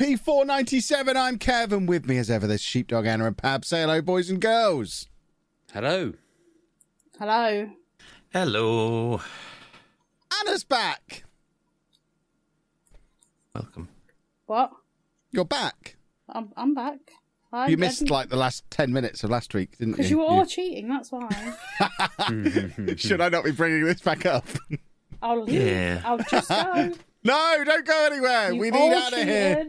MP497. I'm Kevin. With me as ever, there's sheepdog Anna and Pab. Say hello, boys and girls. Hello. Hello. Hello. Anna's back. Welcome. What? You're back. I'm I'm back. I, you missed like the last ten minutes of last week, didn't you? Because you were all you... cheating. That's why. Should I not be bringing this back up? I'll leave. Yeah. I'll just go. no, don't go anywhere. You we need out of here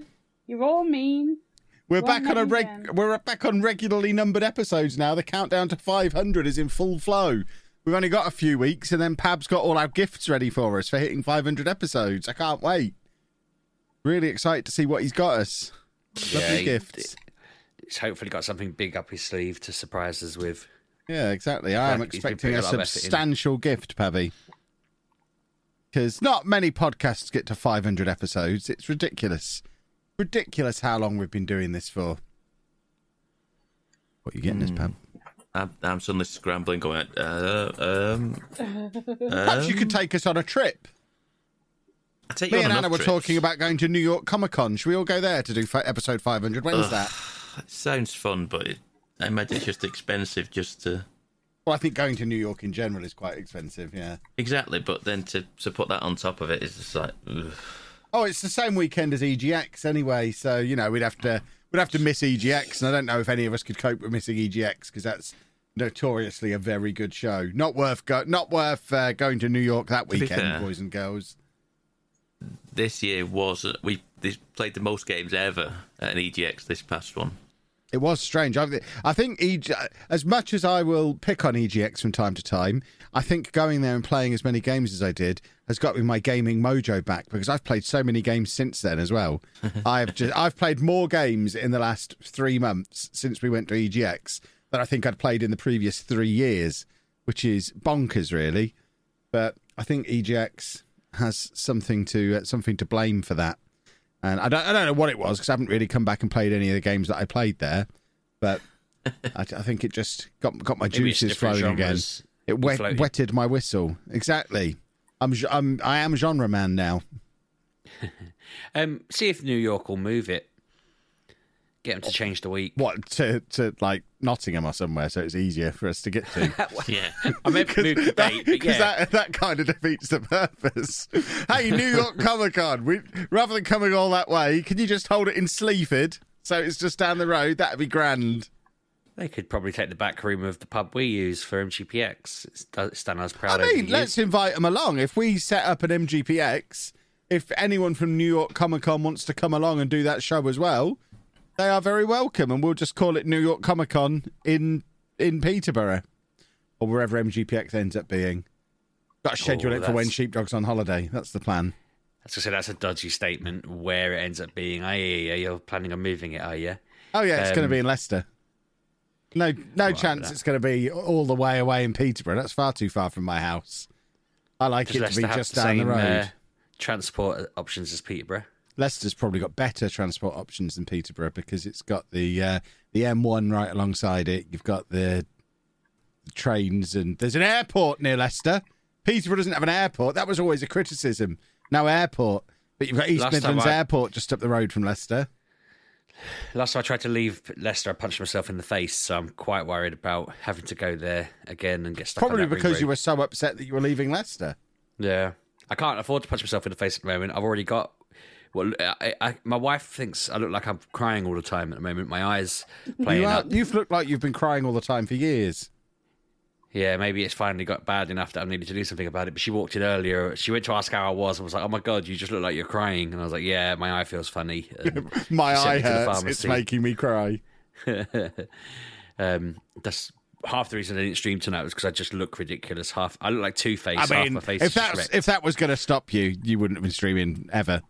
cheated. You're all mean. We're Won't back on a reg- we're back on regularly numbered episodes now. The countdown to 500 is in full flow. We've only got a few weeks, and then Pab's got all our gifts ready for us for hitting 500 episodes. I can't wait. Really excited to see what he's got us. Lovely he- gifts. He's hopefully got something big up his sleeve to surprise us with. Yeah, exactly. I am expecting a a lot of effort in. substantial gift, Pabby. Because not many podcasts get to 500 episodes. It's ridiculous. Ridiculous how long we've been doing this for. What are you getting this, Pam? I'm, I'm suddenly scrambling, going, uh, um, Perhaps you could take us on a trip. I take Me and Anna were trips. talking about going to New York Comic Con. Should we all go there to do episode 500? When's that? It sounds fun, but it, I imagine it's just expensive just to. Well, I think going to New York in general is quite expensive, yeah. Exactly, but then to, to put that on top of it is just like, ugh. Oh, it's the same weekend as EGX anyway, so you know we'd have to we'd have to miss EGX, and I don't know if any of us could cope with missing EGX because that's notoriously a very good show. Not worth go- not worth uh, going to New York that weekend, fair- boys and girls. this year was we this played the most games ever at an EGX this past one. It was strange. I, I think EG, as much as I will pick on EGX from time to time, I think going there and playing as many games as I did has got me my gaming mojo back because I've played so many games since then as well. I've just I've played more games in the last three months since we went to EGX than I think I'd played in the previous three years, which is bonkers, really. But I think EGX has something to uh, something to blame for that. And I don't, I don't know what it was because I haven't really come back and played any of the games that I played there. But I, I think it just got got my Maybe juices flowing again. It wet, wetted my whistle. Exactly. I'm, I'm I am genre man now. Um, see if New York will move it. Get them to change the week. What to to like Nottingham or somewhere, so it's easier for us to get to. Yeah, I meant move the date, Because yeah. that, that kind of defeats the purpose. hey, New York Comic Con, we, rather than coming all that way, can you just hold it in Sleaford? So it's just down the road. That'd be grand. They could probably take the back room of the pub we use for MGPX. It's, it's done us proud I mean, let's years. invite them along. If we set up an MGPX, if anyone from New York Comic Con wants to come along and do that show as well, they are very welcome, and we'll just call it New York Comic Con in in Peterborough or wherever MGPX ends up being. Got to schedule Oh, it for when Sheepdog's on holiday. That's the plan. As I said, that's a dodgy statement. Where it ends up being, yeah, yeah, you're planning on moving it, are you? Oh yeah, it's going to Um, be in Leicester. No, no chance that. it's going to be all the way away in Peterborough. That's far too far from my house. I like Does it to be just the down the road. uh, transport options as Peterborough? Leicester's probably got better transport options than Peterborough because it's got the uh, the M1 right alongside it. You've got the, the trains and there's an airport near Leicester. Peterborough doesn't have an airport. That was always a criticism. No airport, but you've got East Last Midlands I- Airport just up the road from Leicester. Last time I tried to leave Leicester, I punched myself in the face, so I'm quite worried about having to go there again and get stuck. Probably because you were so upset that you were leaving Leicester. Yeah, I can't afford to punch myself in the face at the moment. I've already got. Well, I, I, my wife thinks I look like I'm crying all the time at the moment. My eyes playing You are, up. you've looked like you've been crying all the time for years. Yeah, maybe it's finally got bad enough that I needed to do something about it. But she walked in earlier. She went to ask how I was and was like, "Oh my god, you just look like you're crying." And I was like, "Yeah, my eye feels funny." My eye hurts. It's making me cry. um, that's half the reason I didn't stream tonight was because I just look ridiculous. Half I look like Two Face. I half mean, my face if that's if that was going to stop you, you wouldn't have been streaming ever.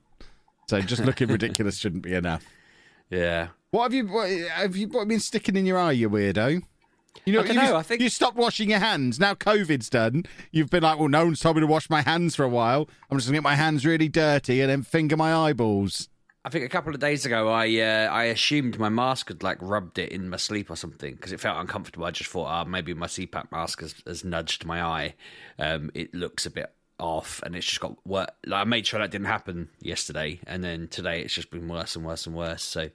So just looking ridiculous shouldn't be enough. yeah. What have you what, have you what, been sticking in your eye, you weirdo? You know, I you, know, I think- you stopped washing your hands. Now COVID's done. You've been like, well, no one's told me to wash my hands for a while. I'm just gonna get my hands really dirty and then finger my eyeballs. I think a couple of days ago, I uh, I assumed my mask had like rubbed it in my sleep or something because it felt uncomfortable. I just thought, ah, maybe my CPAP mask has, has nudged my eye. Um, it looks a bit off, and it's just got worse. Like, I made sure that didn't happen yesterday, and then today it's just been worse and worse and worse. So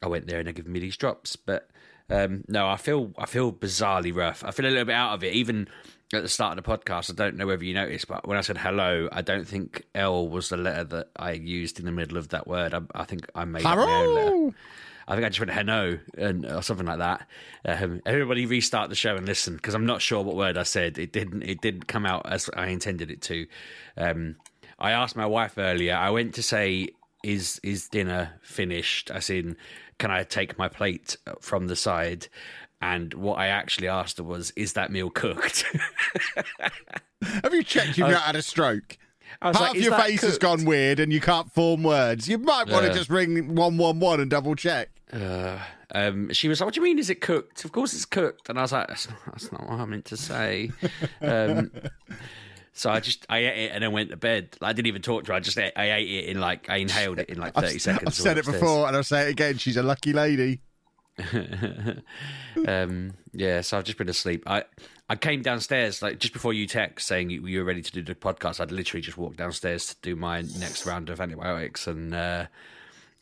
I went there and they given me these drops, but um, no, I feel I feel bizarrely rough. I feel a little bit out of it, even. At the start of the podcast, I don't know whether you noticed, but when I said hello, I don't think L was the letter that I used in the middle of that word. I, I think I made up my own letter. I think I just went hello and or something like that. Um, everybody restart the show and listen because I'm not sure what word I said. It didn't. It didn't come out as I intended it to. Um, I asked my wife earlier. I went to say, "Is is dinner finished?" As in, can I take my plate from the side? And what I actually asked her was, "Is that meal cooked?" Have you checked you've not had a stroke? Half like, your face has gone weird and you can't form words. You might want to just ring one one one and double check. Uh, um, she was like, "What do you mean? Is it cooked? Of course it's cooked." And I was like, "That's not, that's not what I meant to say." Um, so I just I ate it and then went to bed. I didn't even talk to her. I just ate, I ate it in like I inhaled it in like thirty I've, seconds. I've said it upstairs. before and I'll say it again. She's a lucky lady. um, yeah, so I've just been asleep. I I came downstairs like just before you text saying you, you were ready to do the podcast. I'd literally just walked downstairs to do my next round of antibiotics, and uh,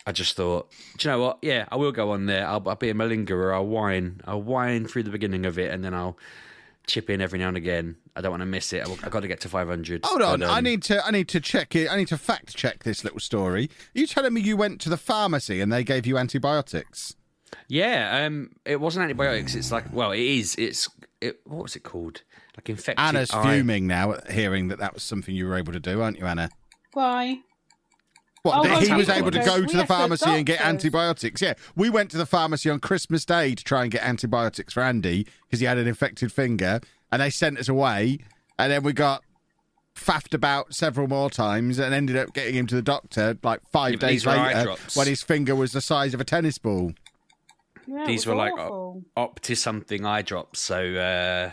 I just thought, do you know what? Yeah, I will go on there. I'll, I'll be a malingerer. I'll whine. I'll whine through the beginning of it, and then I'll chip in every now and again. I don't want to miss it. I've got to get to five hundred. Hold on, I need to I need to check it. I need to fact check this little story. Are you telling me you went to the pharmacy and they gave you antibiotics? Yeah, um, it wasn't antibiotics. It's like, well, it is. It's it. What was it called? Like infected. Anna's eye- fuming now at hearing that that was something you were able to do, aren't you, Anna? Why? What, Oh, he was able to to- go to the have to pharmacy and get antibiotics. Yeah, we went to the pharmacy on Christmas Day to try and get antibiotics for Andy because he had an infected finger, and they sent us away. And then we got faffed about several more times and ended up getting him to the doctor like five Yeah, days these were eye later when his finger was the size of a tennis ball. Yeah, These was were like awful. Opti something eye drops. So uh,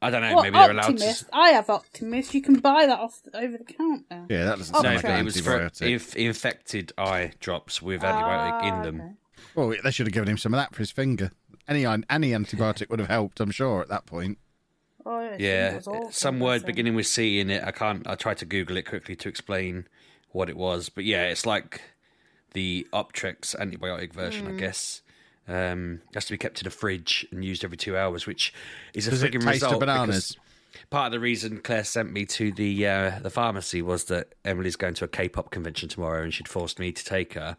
I don't know. What, maybe they're allowed Optimist? to. I have Optimist. You can buy that off over the counter. Yeah, that doesn't sound No, like an it was for antibiotic. inf- infected eye drops with antibiotic in Ah, them. okay. Well, they should have given him some of that for his finger. Any any antibiotic would have helped, I'm sure, at that point. Oh, yeah, his Yeah, finger was awful, some word beginning with C in it. I can't. I tried to Google it quickly to explain what it was, but yeah, it's like the Optrex antibiotic version, Hmm. I guess. Um, has to be kept in the fridge and used every two hours, which is a Does frigging taste of result. bananas? part of the reason Claire sent me to the uh, the pharmacy was that Emily's going to a K-pop convention tomorrow, and she'd forced me to take her.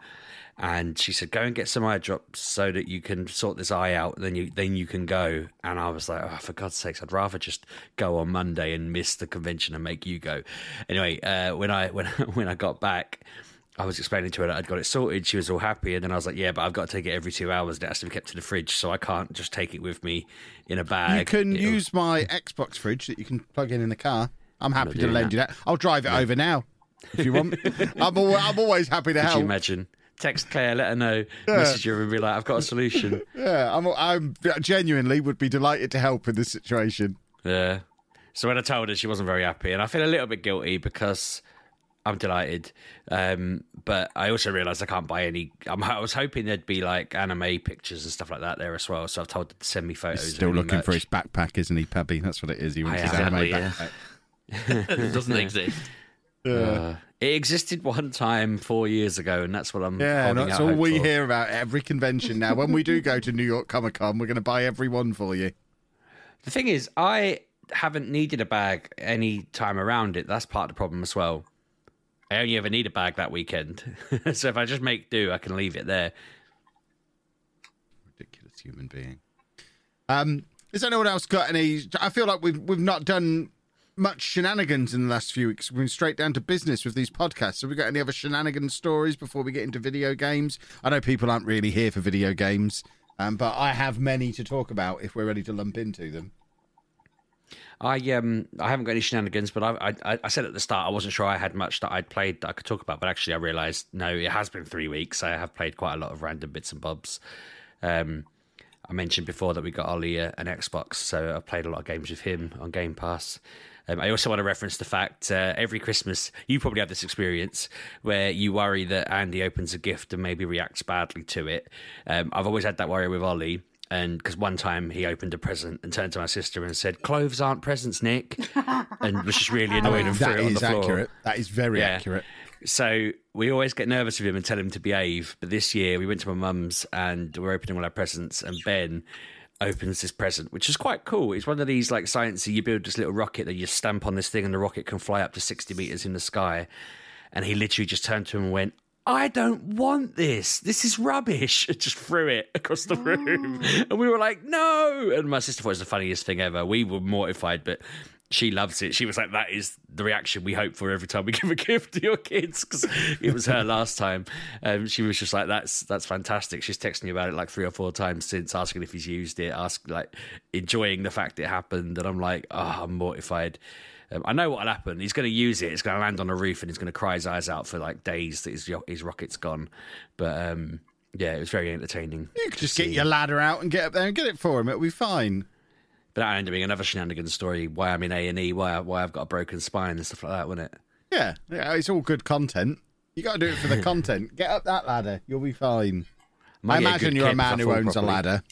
And she said, "Go and get some eye drops so that you can sort this eye out. Then you then you can go." And I was like, "Oh, for God's sakes, I'd rather just go on Monday and miss the convention and make you go." Anyway, uh, when I when when I got back. I was explaining to her that I'd got it sorted. She was all happy, and then I was like, "Yeah, but I've got to take it every two hours. and It has to be kept in the fridge, so I can't just take it with me in a bag." You can It'll- use my Xbox fridge that you can plug in in the car. I'm happy to lend that. you that. I'll drive it over now if you want. I'm, al- I'm always happy to Could you help. imagine? Text Claire, let her know, message her, and be like, "I've got a solution." Yeah, I'm, I'm genuinely would be delighted to help in this situation. Yeah. So when I told her, she wasn't very happy, and I feel a little bit guilty because I'm delighted, um, but I also realised I can't buy any. I'm, I was hoping there'd be like anime pictures and stuff like that there as well. So I've told her to send me photos. He's still any looking for his backpack, isn't he, Pabby? That's what it is. He wants I his am. anime yeah. backpack. it doesn't exist. Uh, it existed one time four years ago, and that's what I'm. Yeah, and that's out all we for. hear about every convention now. When we do go to New York Comic Con, we're going to buy every one for you. The thing is, I haven't needed a bag any time around it. That's part of the problem as well. I only ever need a bag that weekend. so if I just make do, I can leave it there. ridiculous human being. Um, has anyone else got any? I feel like we've we've not done much shenanigans in the last few weeks. We've been straight down to business with these podcasts. Have we got any other shenanigan stories before we get into video games? I know people aren't really here for video games, um, but I have many to talk about if we're ready to lump into them. I um I haven't got any shenanigans, but I, I I said at the start I wasn't sure I had much that I'd played that I could talk about, but actually I realised no, it has been three weeks. I have played quite a lot of random bits and bobs. Um, I mentioned before that we got Ollie an Xbox, so I've played a lot of games with him on Game Pass. Um, I also want to reference the fact uh, every Christmas you probably have this experience where you worry that Andy opens a gift and maybe reacts badly to it. Um, I've always had that worry with Ollie. And because one time he opened a present and turned to my sister and said, "Cloves aren't presents, Nick," and was just really annoyed and threw That it on the is floor. accurate. That is very Yeah. accurate. So we always get nervous with him and tell him to behave. But this year we went to my mum's and we're opening all our presents, and Ben opens this present, which is quite cool. It's one of these like sciencey. You build this little rocket that you stamp on this thing, and the rocket can fly up to sixty meters in the sky. And he literally just turned to him and went. I don't want this. This is rubbish. And just threw it across the room. And we were like, no. And my sister thought it was the funniest thing ever. We were mortified, but she loves it. She was like, that is the reaction we hope for every time we give a gift to your kids because it was her last time. Um, she was just like, that's that's fantastic. She's texting me about it like three or four times since, asking if he's used it, ask like enjoying the fact it happened. And I'm like, oh, I'm mortified. Um, I know what'll happen. He's going to use it. It's going to land on a roof and he's going to cry his eyes out for like days that his his rocket's gone. But um, yeah, it was very entertaining. You could just get your ladder out and get up there and get it for him. It'll be fine. But that ended up being another shenanigans story. Why I'm in A and E. Why why I've got a broken spine and stuff like that, wasn't it? Yeah, yeah, it's all good content. You got to do it for the content. Get up that ladder. You'll be fine. Might I get a imagine you're a man who owns a ladder.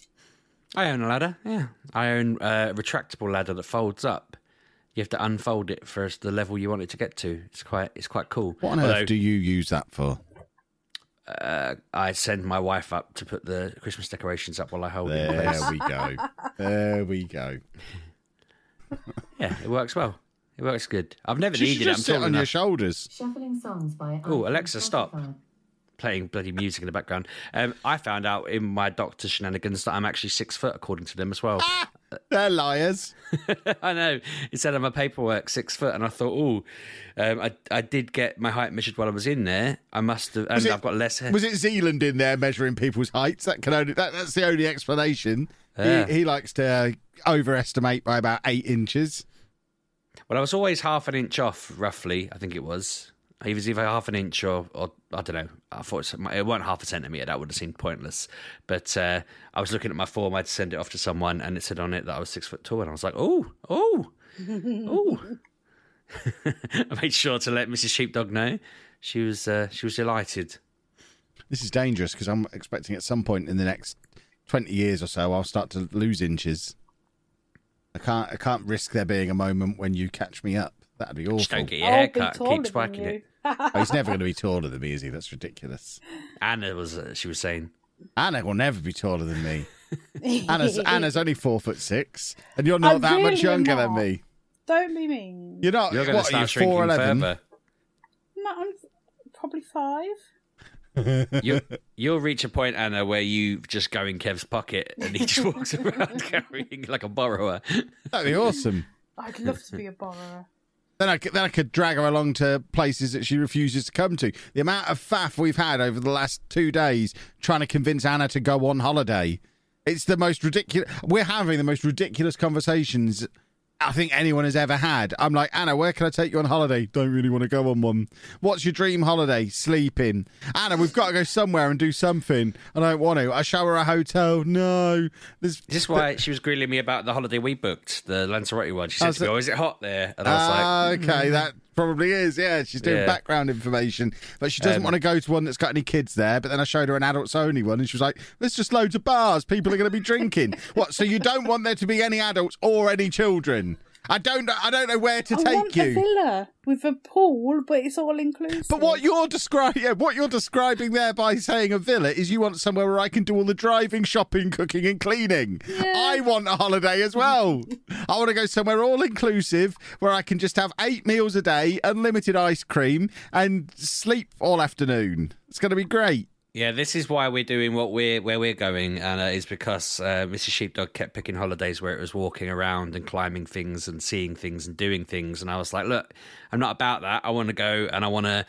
I own a ladder. Yeah, I own a retractable ladder that folds up. You have to unfold it for the level you want it to get to. It's quite it's quite cool. What on Although, earth do you use that for? uh, I send my wife up to put the Christmas decorations up while I hold it. in. There we go. There we go. Yeah, it works well. It works good. I've never She needed it. I'm just sit tall on your shoulders. Shuffling songs by Oh, Alexa, stop. Playing bloody music in the background. Um, I found out in my doctor's shenanigans that I'm actually six foot, according to them as well. They're liars. I know. It said on my paperwork six foot, and I thought, oh, um, I I did get my height measured while I was in there. I must have, and it- I've got less hair. Was it Zealand in there measuring people's heights? That can only that, that's the only explanation. Yeah. He, he likes to overestimate by about eight inches. Well, I was always half an inch off, roughly. I think it was. He was either half an inch or, or I don't know. I thought it, it weren't half a centimetre. That would have seemed pointless. But uh, I was looking at my form. I'd send it off to someone, and it said on it that I was six foot tall, and I was like, oh, oh, oh. I made sure to let Mrs. Sheepdog know. She was uh, she was delighted. This is dangerous because I'm expecting at some point in the next twenty years or so I'll start to lose inches. I can't I can't risk there being a moment when you catch me up. That'd be Just awful. don't get your I'll hair cut. taller Keep than spiking it. Oh, he's never going to be taller than me, is he? That's ridiculous. Anna was uh, she was saying. Anna will never be taller than me. Anna's Anna's only four foot six, and you're not I that much really am younger than me. Don't be mean. You're not. You're going to what, are you, start shrinking 4'11"? further. No, I'm probably five. you, you'll reach a point, Anna, where you just go in Kev's pocket and he just walks around carrying like a borrower. That'd be awesome. I'd love to be a borrower. Then I, then I could drag her along to places that she refuses to come to. The amount of faff we've had over the last two days trying to convince Anna to go on holiday. It's the most ridiculous. We're having the most ridiculous conversations I think anyone has ever had. I'm like, Anna, where can I take you on holiday? Don't really want to go on one. What's your dream holiday? Sleeping. Anna, we've got to go somewhere and do something. I don't want to. I show her a hotel. No. There's, Is this why she was grilling me about the holiday we booked, the Lanzarote one? She said Oh, to me, "Oh, is it hot there?" And I was like, Ah, okay, that probably is. Yeah, she's doing Yeah. background information, but she doesn't Um, want to go to one that's got any kids there. But then I showed her an adults only one, and she was like, "There's just loads of bars. People are going to be drinking. what? So you don't want there to be any adults or any children? I don't. know- I don't know where to I take want a you." villa with a pool, but it's all inclusive. But what you're describing, yeah, what you're describing there by saying a villa is you want somewhere where I can do all the driving, shopping, cooking, and cleaning. I want a holiday as well. I want to go somewhere all inclusive where I can just have eight meals a day, unlimited ice cream, and sleep all afternoon. It's going to be great. Yeah, this is why we're doing what we're where we're going, and uh, is because uh, Mrs. Sheepdog kept picking holidays where it was walking around and climbing things and seeing things and doing things, and I was like, look, I'm not about that. I want to go and I want to.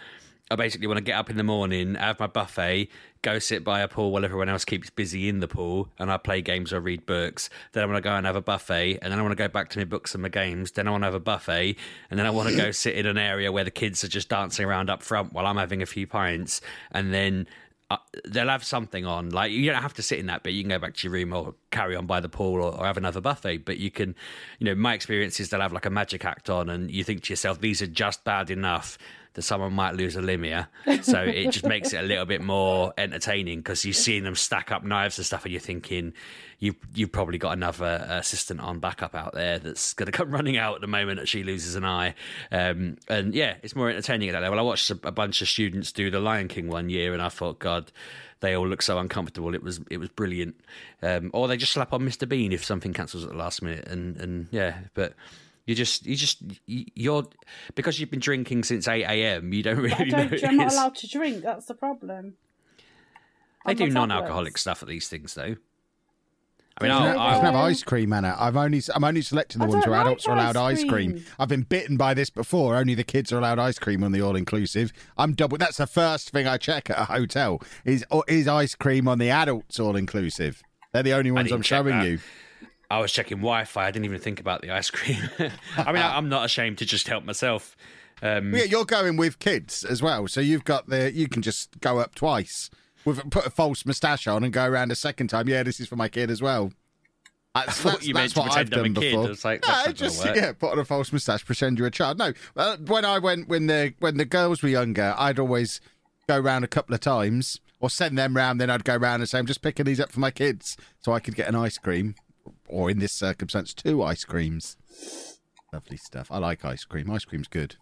I basically want to get up in the morning, have my buffet, go sit by a pool while everyone else keeps busy in the pool, and I play games or read books. Then I want to go and have a buffet, and then I want to go back to my books and my games. Then I want to have a buffet, and then I want to go sit in an area where the kids are just dancing around up front while I'm having a few pints, and then uh, they'll have something on. Like you don't have to sit in that bit. You can go back to your room or carry on by the pool or, or have another buffet. But you can, you know, my experience is they'll have like a magic act on, and you think to yourself, these are just bad enough that someone might lose a limb here. So it just makes it a little bit more entertaining because you're seeing them stack up knives and stuff, and you're thinking, you you've probably got another assistant on backup out there that's going to come running out at the moment that she loses an eye. Um, and yeah, it's more entertaining at that level. I watched a, a bunch of students do the Lion King one year, and I thought, God, they all look so uncomfortable. It was it was brilliant. Um, or they just slap on Mr Bean if something cancels at the last minute, and and yeah, but. You just, you just, you- you're because you've been drinking since eight a.m. You don't really I don't, know. I'm not allowed to drink. That's the problem. They On do non-alcoholic tablets. stuff at these things, though. I mean, There's I'll, no- You I'll, can have ice cream, Anna. I've only I'm only selecting the I ones where like adults are allowed ice ice cream. cream. I've been bitten by this before. Only the kids are allowed ice cream on the all inclusive. I'm double. That's the first thing I check at a hotel is oh, is ice cream on the adults all inclusive. They're the only ones I'm showing that. you. I was checking Wi-Fi. I didn't even think about the ice cream. I mean, I, I'm not ashamed to just help myself. Um, Yeah, you're going with kids as well, so you've got the you can just go up twice with put a false moustache on and go around a second time. Yeah, this is for my kid as well. That's, thought that's, you meant to what I've pretend I'm a kid. before. It's like, no, that's not gonna just yeah, put on a false moustache, pretend you're a child. No, uh, when I went when the when the girls were younger, I'd always go round a couple of times or send them round. Then I'd go round and say, "I'm just picking these up for my kids, so I could get an ice cream, or in this circumstance, two ice creams." Lovely stuff. I like ice cream. Ice cream's good.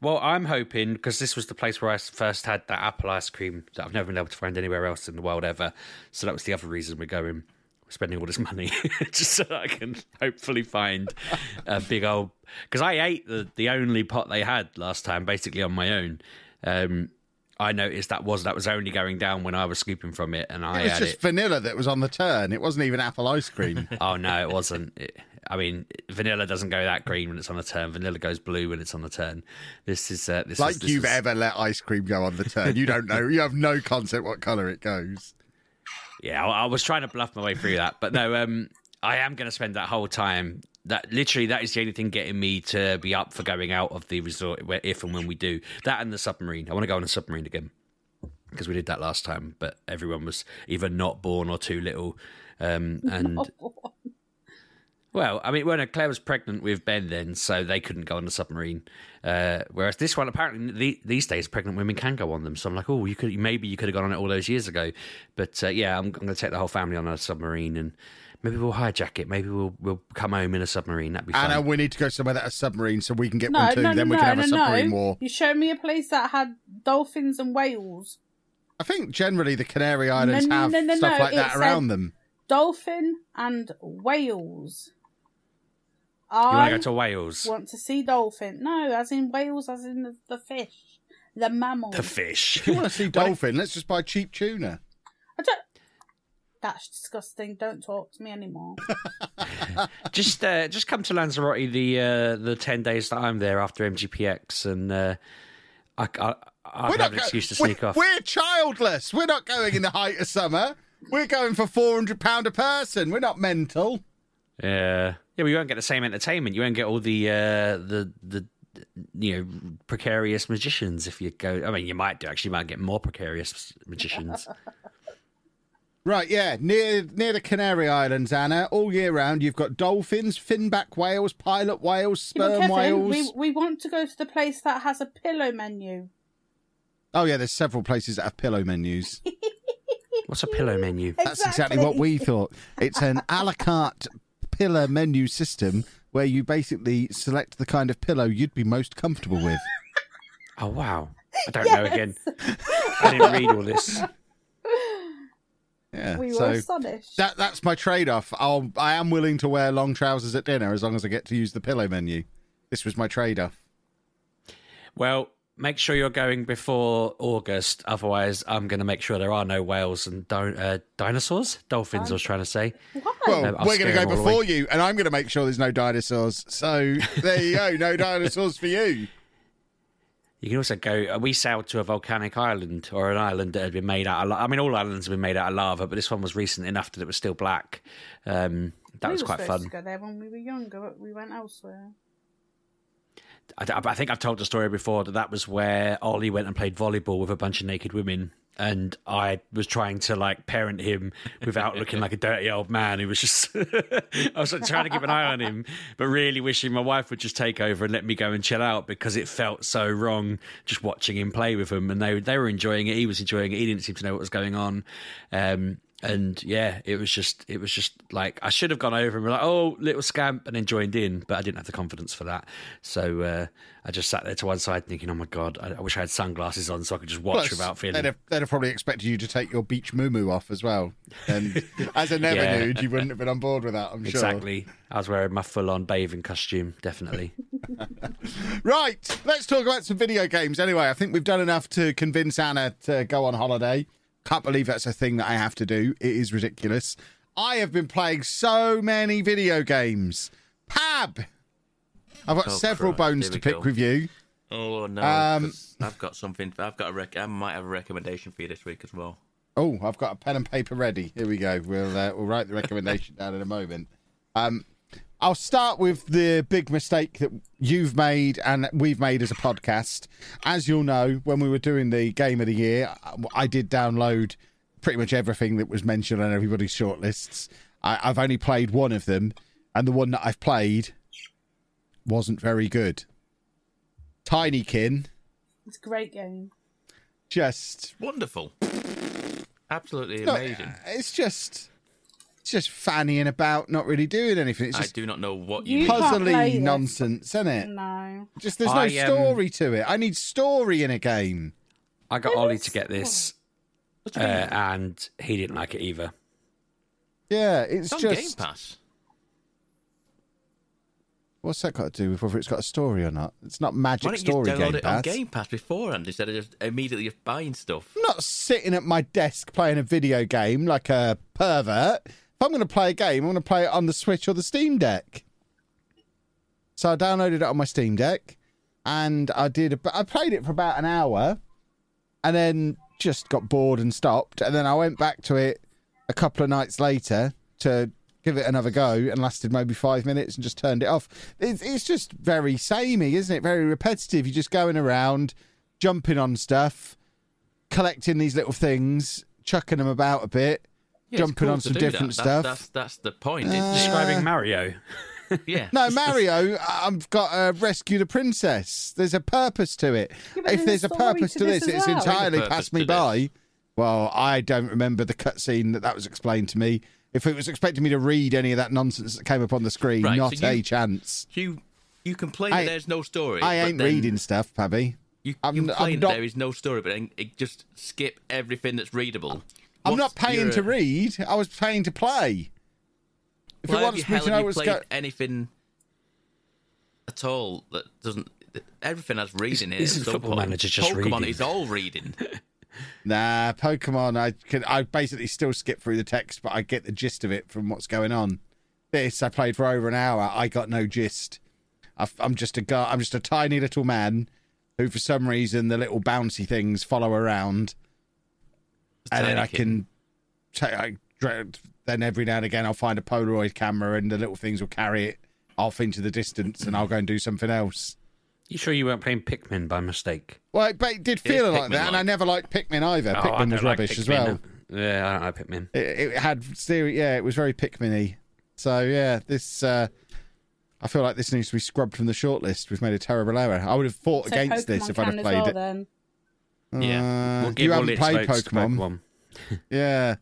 Well, I'm hoping because this was the place where I first had that apple ice cream that I've never been able to find anywhere else in the world ever. So that was the other reason we're going. We're spending all this money just so I can hopefully find a big old. Because I ate the the only pot they had last time, basically on my own. Um, I noticed that was that was only going down when I was scooping from it, and I It was had just it. vanilla that was on the turn. It wasn't even apple ice cream. Oh no, it wasn't. It, I mean, vanilla doesn't go that green when it's on the turn. Vanilla goes blue when it's on the turn. This is uh, this is, like this you've is- ever let ice cream go on the turn. You don't know. You have no concept what colour it goes. Yeah, I, I was trying to bluff my way through that, but no, um, I am going to spend that whole time. That literally, that is the only thing getting me to be up for going out of the resort where, if and when we do that and the submarine. I want to go on a submarine again because we did that last time, but everyone was either not born or too little. Um, and well, I mean, when Claire was pregnant with Ben, then so they couldn't go on the submarine. Uh, whereas this one, apparently, the, these days, pregnant women can go on them. So I'm like, oh, you could maybe you could have gone on it all those years ago. But uh, yeah, I'm, I'm going to take the whole family on a submarine, and maybe we'll hijack it. Maybe we'll we'll come home in a submarine. That'd be fun. Anna, we need to go somewhere that has submarine so we can get No, one too. no, no, then we no, can have no, a submarine no. war. You showed me a place that had dolphins and whales. I think generally the Canary Islands no, have no, no, stuff no, like it that said- around them. Dolphin and whales. want I to go to Wales? want to see dolphin. No, as in Wales, as in the, the fish, the mammal. The fish. If you want to see dolphin, let's just buy cheap tuna. I don't. That's disgusting. Don't talk to me anymore. just uh, just come to Lanzarote the uh, the ten days that I'm there after MGPX, and uh, I, I, I have an go- excuse to we're- sneak off. We're childless. We're not going in the height of summer. We're going for four hundred pound a person. We're not mental. Yeah, yeah. We won't get the same entertainment. You won't get all the uh, the the you know precarious magicians if you go. I mean, you might do actually. You might get more precarious magicians. Right, yeah, near near the Canary Islands, Anna. All year round, you've got dolphins, finback whales, pilot whales, Yeah, sperm Kevin, whales. we we want to go to the place that has a pillow menu. Oh yeah, there's several places that have pillow menus. What's a pillow menu? That's exactly what we thought. It's an a la carte pillow menu system where you basically select the kind of pillow you'd be most comfortable with. Oh wow! I don't know again. I didn't read all this. Yeah, We were so astonished. that that's my trade-off. I'll I am willing to wear long trousers at dinner as long as I get to use the pillow menu. This was my trade-off. Well, make sure you're going before August. Otherwise, I'm going to make sure there are no whales and do- uh, dinosaurs, dolphins. I was trying to say. Why? Well, Um, we're going to go them all away. before you, and I'm going to make sure there's no dinosaurs. So there you go, no dinosaurs for you. You can also go. uh, We sailed to a volcanic island or an island that had been made out of. I mean, all islands have been made out of lava, but this one was recent enough that it was still black. Um, that we was quite fun. to go there when we were younger, but we went elsewhere. I, I think I've told the story before that that was where Ollie went and played volleyball with a bunch of naked women. And I was trying to like parent him without looking like a dirty old man who was just. I was like, trying to keep an eye on him, but really wishing my wife would just take over and let me go and chill out because it felt so wrong just watching him play with them. And they they were enjoying it. He was enjoying it. He didn't seem to know what was going on. Um, and yeah, it was just it was just like I should have gone over and be like, oh, little scamp, and then joined in, but I didn't have the confidence for that. So uh, I just sat there to one side thinking, oh my god, I, I wish I had sunglasses on so I could just watch Plus, without feeling. They'd have, they'd have probably expected you to take your beach moo off as well. And as a never Yeah. nude, you wouldn't have been on board with that, I'm sure. Exactly. I was wearing my full on bathing costume, definitely. Right, let's talk about some video games. Anyway, I think we've done enough to convince Anna to go on holiday. Can't believe that's a thing that I have to do. It is ridiculous. I have been playing so many video games. Pab! I've got Oh, several Christ, bones here to pick go. with you. Oh no! Um, I've got something. I've got a rec. I might have a recommendation for you this week as well. Oh, I've got a pen and paper ready. Here we go. We'll uh, we'll write the recommendation down in a moment. Um, I'll start with the big mistake that you've made and we've made as a podcast. As you'll know, when we were doing the game of the year, I did download pretty much everything that was mentioned on everybody's shortlists. I, I've only played one of them, and the one that I've played wasn't very good. Tinykin, It's a great game. just Wonderful. Absolutely No, amazing. it's just it's just fannying about, not really doing anything. It's I just do not know what you. You mean. can't play puzzly this. nonsense, isn't it? No. Just there's no I, um, story to it. I need story in a game. I got Ollie to get this, What uh, you mean? and he didn't like it either. Yeah, it's, It's on just Game Pass. what's that got to do with whether it's got a story or not? It's not magic Why magic don't you story just download game it on pass. Game Pass beforehand instead of just immediately just buying stuff? I'm not sitting at my desk playing a video game like a pervert. I'm going to play a game, I'm going to play it on the Switch or the Steam Deck. So I downloaded it on my Steam Deck, and I did. A, I played it for about an hour, and then just got bored and stopped. And then I went back to it a couple of nights later to give it another go, and lasted maybe five minutes, and just turned it off. It's, it's just very samey, isn't it? Very repetitive. You're just going around, jumping on stuff collecting these little things, chucking them about a bit, Yeah, jumping cool on some different that. Stuff. That's, that's the point. isn't Uh. Describing Mario. yeah. No, Mario, I've got to rescue the princess. There's a purpose to it. Yeah, if there's there's a a purpose to to this this, it's well. entirely passed me by. this. Well, I don't remember the cutscene that that was explained to me. If it was expecting me to read any of that nonsense that came up on the screen, Right, not so you- a chance. You you complain I- that there's no story. I ain't then reading stuff, Pabby. You, I'm- you I'm complain not- there is no story, but then it just skip everything that's readable. I'm What's not paying your- to read. I was paying to play. If Why it you, wants me to have know what's going, anything? at all that doesn't. Everything has reading in it. isn't at Football point. Manager just Pokemon reading? is all reading. Nah, Pokemon. I can. I basically still skip through the text, but I get the gist of it from what's going on. This I played for over an hour. I got no gist. I'm just a guy. I'm just a tiny little man who, for some reason, the little bouncy things follow around, and then I can. ta- I, dra- then every now and again, I'll find a Polaroid camera, and the little things will carry it off into the distance, and I'll go and do something else. You sure you weren't playing Pikmin by mistake? Well, it, but it did feel is like that, and I never liked Pikmin either. Oh, I Pikmin don't was like rubbish as well. Yeah, I don't like Pikmin. It, it had seri- yeah, it was very Pikmin-y. So yeah, this uh, I feel like this needs to be scrubbed from the shortlist. We've made a terrible error. I would have fought So against this if I'd have played well, it. Then. Yeah. Uh, We'll give you haven't played votes to Pokemon. Yeah.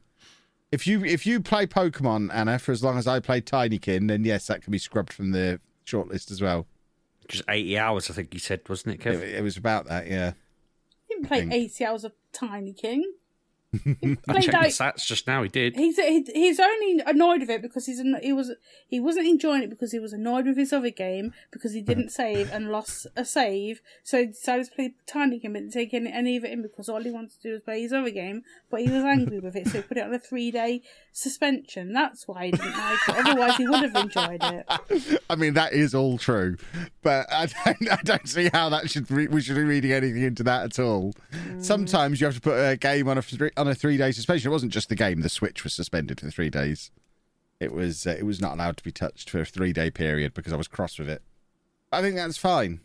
If you if you play Pokemon, Anna, for as long as I played Tinykin, then yes, that can be scrubbed from the shortlist as well. Just 80 hours, I think you said, wasn't it, It, Kev? it was about that, yeah. You didn't play 80 hours of Tinykin. He I played checked the stats just now. He did. He's he, he's only annoyed with it because he's he was he wasn't enjoying it because he was annoyed with his other game because he didn't save and lost a save, so he decided to play Tinykin and take any, any of it in because all he wanted to do was play his other game, but he was angry with it, so he put it on a three day suspension. That's why he didn't like it. Otherwise, he would have enjoyed it. I mean, that is all true, but I don't, I don't see how that should re- we should be reading anything into that at all. Mm. Sometimes you have to put a game on a three, on a three day suspension. It wasn't just the game; the Switch was suspended for three days. It was uh, it was not allowed to be touched for a three day period because I was cross with it. I think that's fine,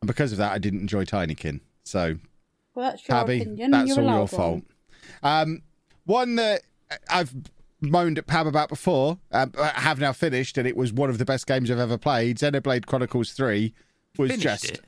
and because of that, I didn't enjoy Tinykin. So Well, that's your Pabby, opinion. that's you're all your one. fault. Um, one that I've moaned at Pab about before, um, I have now finished, and it was one of the best games I've ever played. Xenoblade Chronicles 3 was Finished just. it.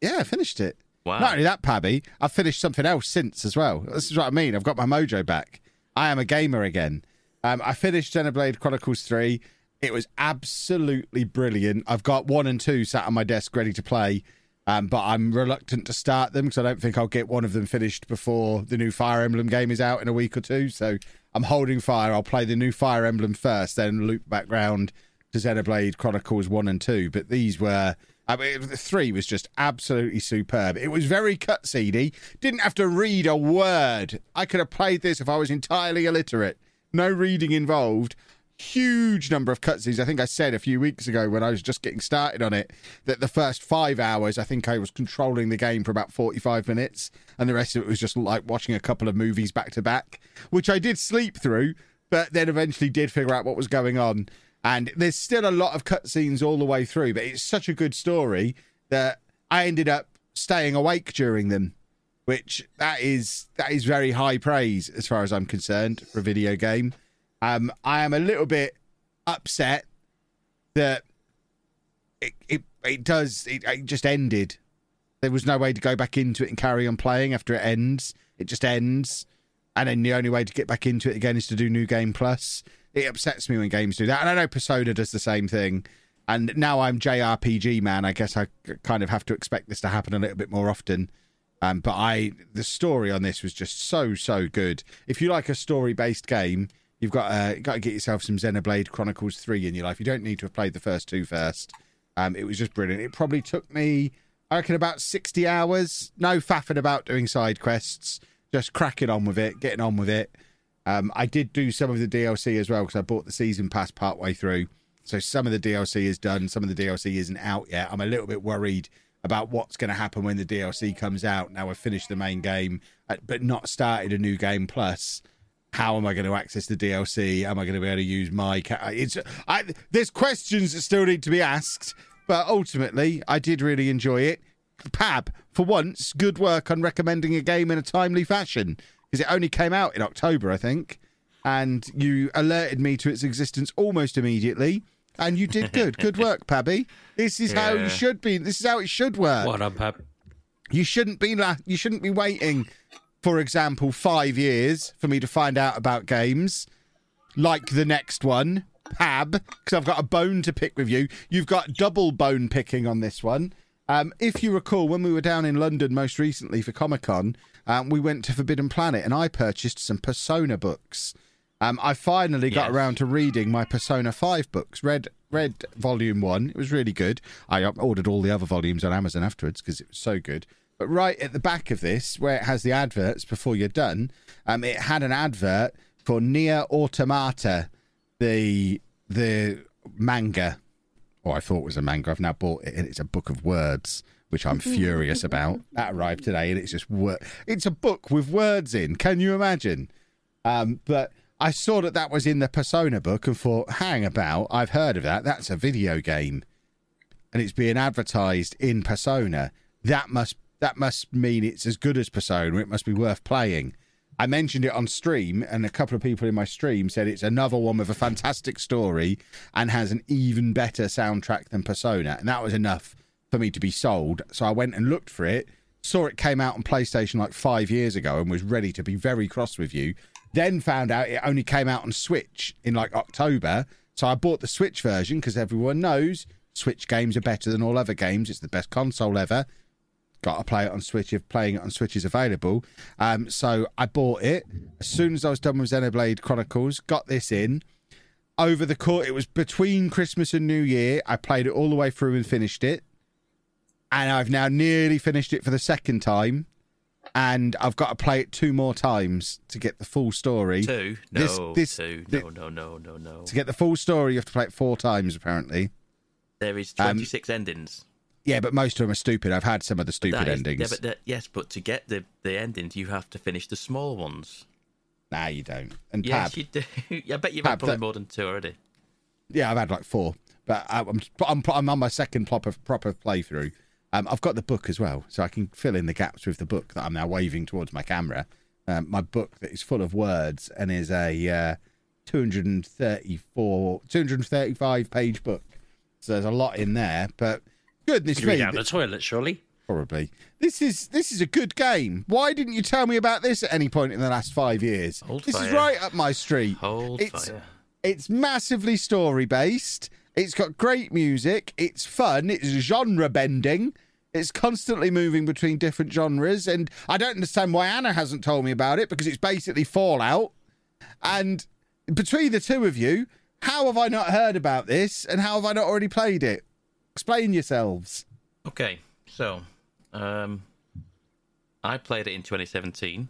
Yeah, I finished it. Wow. Not only that, Pabby, I've finished something else since as well. This is what I mean. I've got my mojo back. I am a gamer again. Um, I finished Xenoblade Chronicles 3. It was absolutely brilliant. I've got one and two sat on my desk ready to play, um, but I'm reluctant to start them because I don't think I'll get one of them finished before the new Fire Emblem game is out in a week or two. So I'm holding fire. I'll play the new Fire Emblem first, then loop back round to Xenoblade Chronicles 1 and 2. But these were. I mean, the three was just absolutely superb. It was very cutsceney. Didn't have to read a word. I could have played this if I was entirely illiterate. No reading involved. Huge number of cutscenes. I think I said a few weeks ago when I was just getting started on it that the first five hours, I think I was controlling the game for about 45 minutes, and the rest of it was just like watching a couple of movies back to back, which I did sleep through, but then eventually did figure out what was going on. And there's still a lot of cutscenes all the way through, but it's such a good story that I ended up staying awake during them, which that is that is very high praise as far as I'm concerned for a video game. Um, I am a little bit upset that it it, it does it, it just ended. There was no way to go back into it and carry on playing after it ends. It just ends, and then the only way to get back into it again is to do new game plus. It upsets me when games do that, and I know Persona does the same thing. And now I'm JRPG man. I guess I kind of have to expect this to happen a little bit more often. Um, but I, the story on this was just so so good. If you like a story based game, you've got uh, got to get yourself some Xenoblade Chronicles three in your life. You don't need to have played the first two first. Um, it was just brilliant. It probably took me, I reckon, about sixty hours. No faffing about doing side quests, just cracking on with it, getting on with it. Um, I did do some of the DLC as well because I bought the season pass part way through. So some of the DLC is done, some of the DLC isn't out yet. I'm a little bit worried about what's going to happen when the DLC comes out. Now I've finished the main game, uh, but not started a new game plus. How am I going to access the DLC? Am I going to be able to use my? Ca- it's I, there's questions that still need to be asked, but ultimately I did really enjoy it. Pab, for once, good work on recommending a game in a timely fashion because it only came out in October, I think, and you alerted me to its existence almost immediately. And you did good. Good work, Pabby. This is how you should be. This is how it should work. Well done, Pab. You shouldn't be la- you shouldn't be waiting, for example, five years for me to find out about games like the next one, Pab, because I've got a bone to pick with you. You've got double bone picking on this one. Um, if you recall, when we were down in London most recently for Comic Con, um, we went to Forbidden Planet and I purchased some Persona books. Um, I finally got Yes. around to reading my Persona 5 books. Read read volume 1. It was really good. I ordered all the other volumes on Amazon afterwards because it was so good. But right at the back of this, where it has the adverts before you're done, um, it had an advert for Near Automata, the the manga. Or I thought it was a manga. I've now bought it, and it's a book of words, which I'm furious about. That arrived today, and it's just wor- It's a book with words in. Can you imagine? Um, but I saw that that was in the Persona book and thought, hang about, I've heard of that. That's a video game, and it's being advertised in Persona. That must that must mean it's as good as Persona. It must be worth playing. I mentioned it on stream, and a couple of people in my stream said it's another one with a fantastic story and has an even better soundtrack than Persona, and that was enough for me to be sold. So I went and looked for it, saw it came out on PlayStation like five years ago, and was ready to be very cross with you. Then found out it only came out on Switch in like October, so I bought the Switch version because everyone knows Switch games are better than all other games. It's the best console ever got to play it on Switch if playing it on Switch is available. Um, so I bought it as soon as I was done with Xenoblade Chronicles. Got this in over the court. It was between Christmas and New Year. I played it all the way through and finished it, and I've now nearly finished it for the second time. And I've got to play it two more times to get the full story. Two? No, This- this- two. No, no, no, no, no. To get the full story, you have to play it four times, apparently. There is Um, 26 endings. Yeah, but most of them are stupid. I've had some of the stupid is- endings. yeah, but the- yes, but to get the, the endings, you have to finish the small ones. Nah, you don't. And Yes, Pab, you do. I bet you've Pab, had probably that- more than two already. Yeah, I've had like four, but I- I'm I'm, I'm on my second proper proper playthrough. Um, I've got the book as well, so I can fill in the gaps with the book that I'm now waving towards my camera. Um, my book that is full of words and is a uh, 234, 235 page book. So there's a lot in there, but goodness me, out the toilet, surely. probably this is this is a good game. Why didn't you tell me about this at any point in the last five years? Hold this is right up my street. Hold it's, fire. it's massively story based. It's got great music. It's fun. It's genre bending. It's constantly moving between different genres. And I don't understand why Anna hasn't told me about it because it's basically Fallout. And between the two of you, how have I not heard about this and how have I not already played it? Explain yourselves. Okay, so um, I played it in 2017.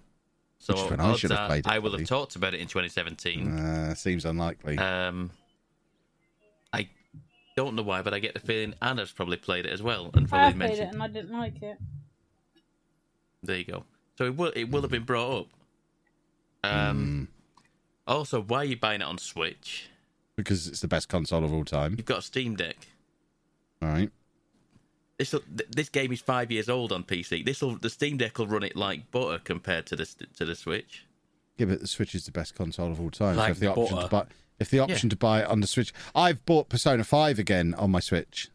So I should have played it, I will have talked about it in 2017. Uh, seems unlikely. Um, don't know why, but I get the feeling Anna's probably played it as well, and I probably played it and I didn't like it. There you go. So it will it will have been brought up. Um, also, why are you buying it on Switch? because it's the best console of all time. You've got a Steam Deck. All right. This this game is five years old on PC. This will the Steam Deck will run it like butter compared to the to the Switch. Yeah, but the Switch is the best console of all time. so Like if the option to butter. buy, if the option to buy it on the Switch, I've bought Persona Five again on my Switch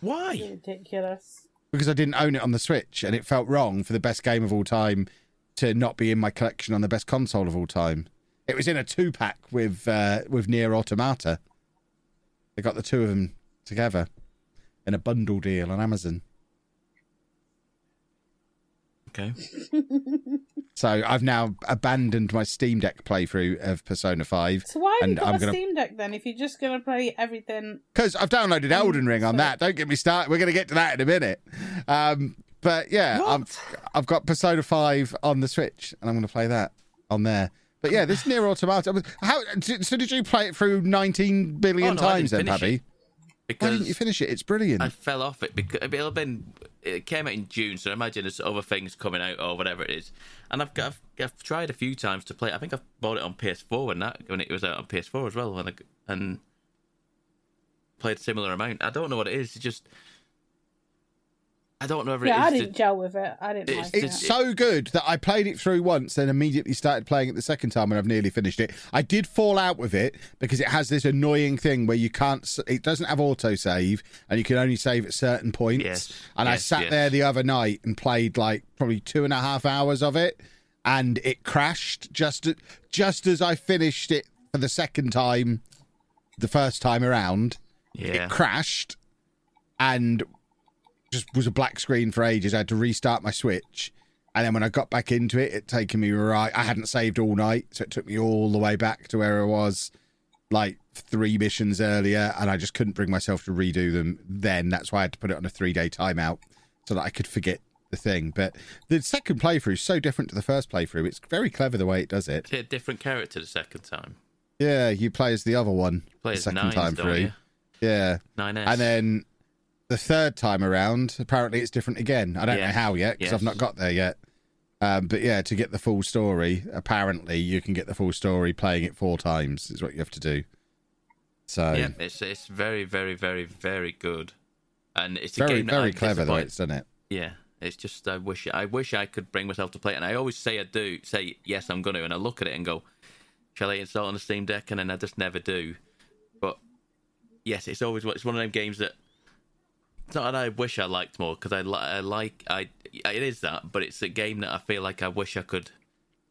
Why? Ridiculous. because I didn't own it on the Switch, and it felt wrong for the best game of all time to not be in my collection on the best console of all time. It was in a two pack with uh, with NieR: Automata. They got the two of them together in a bundle deal on Amazon. Okay. So I've now abandoned my Steam Deck playthrough of Persona Five. So why have and you got I'm a gonna Steam Deck then? If you're just gonna play everything, because I've downloaded Elden Ring on that. Don't get me started. We're going to get to that in a minute. Um, but yeah, I'm, I've got Persona Five on the Switch, and I'm going to play that on there. But yeah, this NieR: Automata. How so? Did you play it through 19 billion Oh, no, times then, didn't Paddy? it. Why didn't you finish it? It's brilliant. I fell off it because it'll have been it came out in June, so I imagine there's other things coming out or whatever it is. And I've I've, I've tried a few times to play. I think I've bought it on PS4 when that when it was out on PS4 as well, and I, and played a similar amount. I don't know what it is. It's just I don't know if yeah, I didn't gel with it. I didn't It's- like It's it. so good that I played it through once, then immediately started playing it the second time, and I've nearly finished it. I did fall out with it because it has this annoying thing where you can't. It doesn't have autosave, and you can only save at certain points. Yes, And I sat yes. there the other night and played like probably two and a half hours of it, and it crashed just just as I finished it for the second time, the first time around yeah. it crashed and just was a black screen for ages. I had to restart my Switch And then when I got back into it, it taken me right. I hadn't saved all night, so it took me all the way back to where I was, like three missions earlier, and I just couldn't bring myself to redo them. Then that's why I had to put it on a three day timeout so that I could forget the thing. But the second playthrough is so different to the first playthrough. It's very clever the way it does it. A different character the second time? Yeah, you play as the other one Play the as second nines, time through. you? Yeah, 9S. and then the third time around, apparently it's different again. I don't know how yet because I've not got there yet. Um, but yeah, to get the full story, apparently you can get the full story playing it four times. Is what you have to do. So yeah, it's it's very, very, very, very good, and it's a very very clever disappointed- it's done it. Yeah, it's just I wish I wish I could bring myself to play it, and I always say I do. Say yes, I'm going to, and I look at it and go, shall I install it on the Steam Deck? And then I just never do. But yes, it's always it's one of them games that it's not that I wish I liked more because I, li- I like I it is that, but it's a game that I feel like I wish I could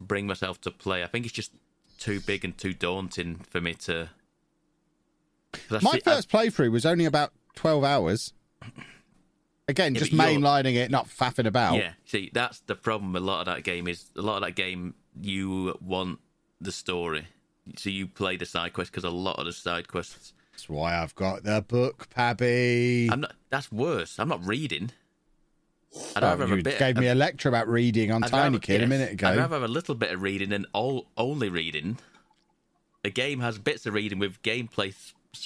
bring myself to play. I think it's just too big and too daunting for me to. My see- I- first playthrough was only about twelve hours. Again, Yeah, just mainlining it, not faffing about. Yeah, see, that's the problem. A lot of that game is a lot of that game. You want the story, so you play the side quests because a lot of the side quests. That's why I've got the book, Pabby. I'm not. That's worse. I'm not reading. I'd Oh, rather have you a bit. gave me a lecture about reading on I'd Tiny rather- Kid a minute ago. I'd rather have a little bit of reading than all only reading. The game has bits of reading with gameplay,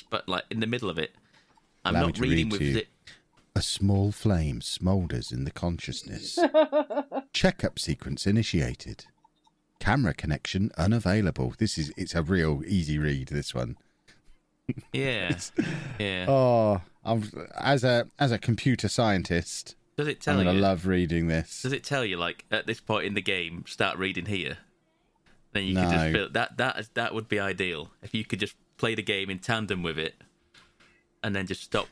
but like in the middle of it. I'm Allow not reading read with it. A small flame smoulders in the consciousness. Checkup sequence initiated. Camera connection unavailable. This is it's a real easy read. This one. Yeah, yeah. Oh, I'm, as a as a computer scientist, Does it I'm tell gonna you? love reading this. Does it tell you like at this point in the game, start reading here? Then you can just No. feel that that is that would be ideal if you could just play the game in tandem with it, and then just stop.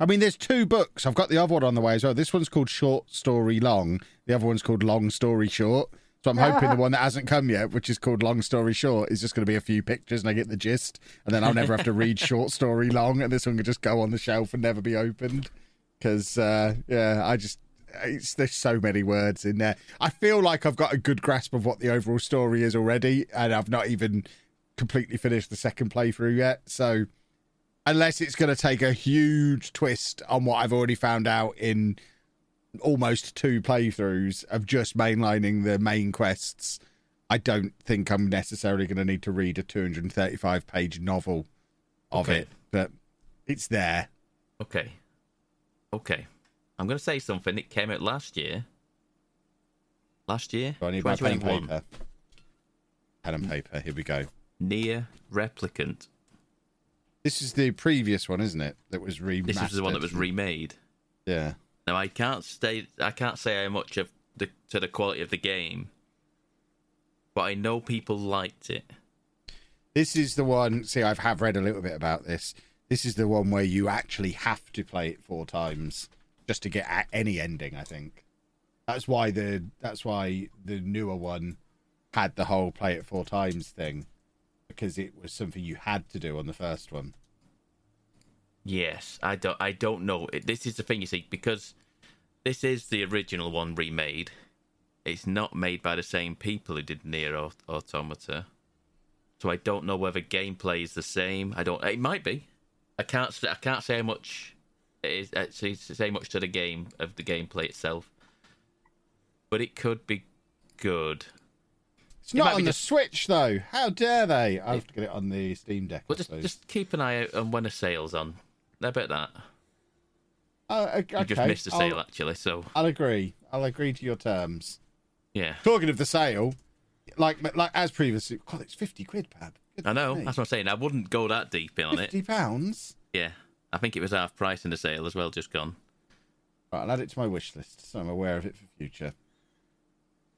I mean, there's two books. I've got the other one on the way as well. This one's called Short Story Long. The other one's called Long Story Short. So I'm hoping the one that hasn't come yet, which is called Long Story Short, is just going to be a few pictures and I get the gist. And then I'll never have to read Short Story Long, and this one can just go on the shelf and never be opened. Because uh, yeah, I just it's, there's so many words in there. I feel like I've got a good grasp of what the overall story is already, and I've not even completely finished the second playthrough yet. So unless it's going to take a huge twist on what I've already found out in almost two playthroughs of just mainlining the main quests, I don't think I'm necessarily going to need to read a 235 page novel of Okay. it. But it's there. Okay, okay. I'm going to say something. It came out last year. Last year, So I need my pen and paper. Pen and paper. Here we go. NieR Replicant. This is the previous one, isn't it? That was remastered. This is the one that was remade. Yeah. Now I can't stay. I can't say how much of the to the quality of the game, but I know people liked it. This is the one. See, I have read a little bit about this. This is the one where you actually have to play it four times just to get at any ending. I think that's why the that's why the newer one had the whole play it four times thing because it was something you had to do on the first one. Yes, I don't. I don't know. This is the thing you see because this is the original one remade. It's not made by the same people who did NieR Aut- Automata, so I don't know whether gameplay is the same. I don't. It might be. I can't. I can't say how much it is. uh, Say say much to the game of the gameplay itself, but it could be good. It's It not on the just- Switch though. How dare they? I have to get it on the Steam Deck. I just just keep an eye out on when a sale's on. I bet that Oh, okay. you just missed a sale I'll, actually. So I'll agree. I'll agree to your terms. yeah. Talking of the sale, like like as previously, God, it's fifty quid, Pab. I know. Goodness That's what I'm saying. I wouldn't go that deep in on me. it. Fifty pounds. Yeah. I think it was half price in the sale as well, just gone. Right, I'll add it to my wish list so I'm aware of it for future.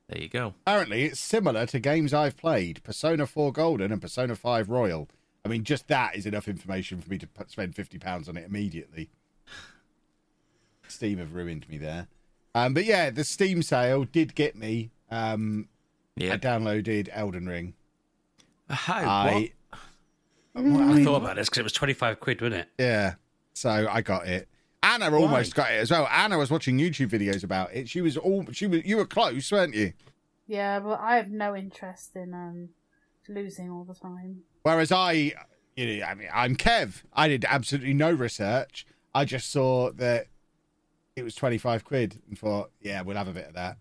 There you go. Apparently, it's similar to games I've played Persona 4 Golden and Persona 5 Royal. I mean, just that is enough information for me to spend £50 on it immediately. Steam have ruined me there. Um, but yeah, the Steam sale did get me. Um, Yeah. I downloaded Elden Ring. How? I, I thought about this because it was 25 quid, wasn't it? yeah, so I got it. Anna almost got it as well. Anna was watching YouTube videos about it. She was all she was. You were close, weren't you? Yeah, but I have no interest in um losing all the time. Whereas I, you know, I mean, I'm Kev. I did absolutely no research. I just saw that it was 25 quid and thought, yeah, we'll have a bit of that.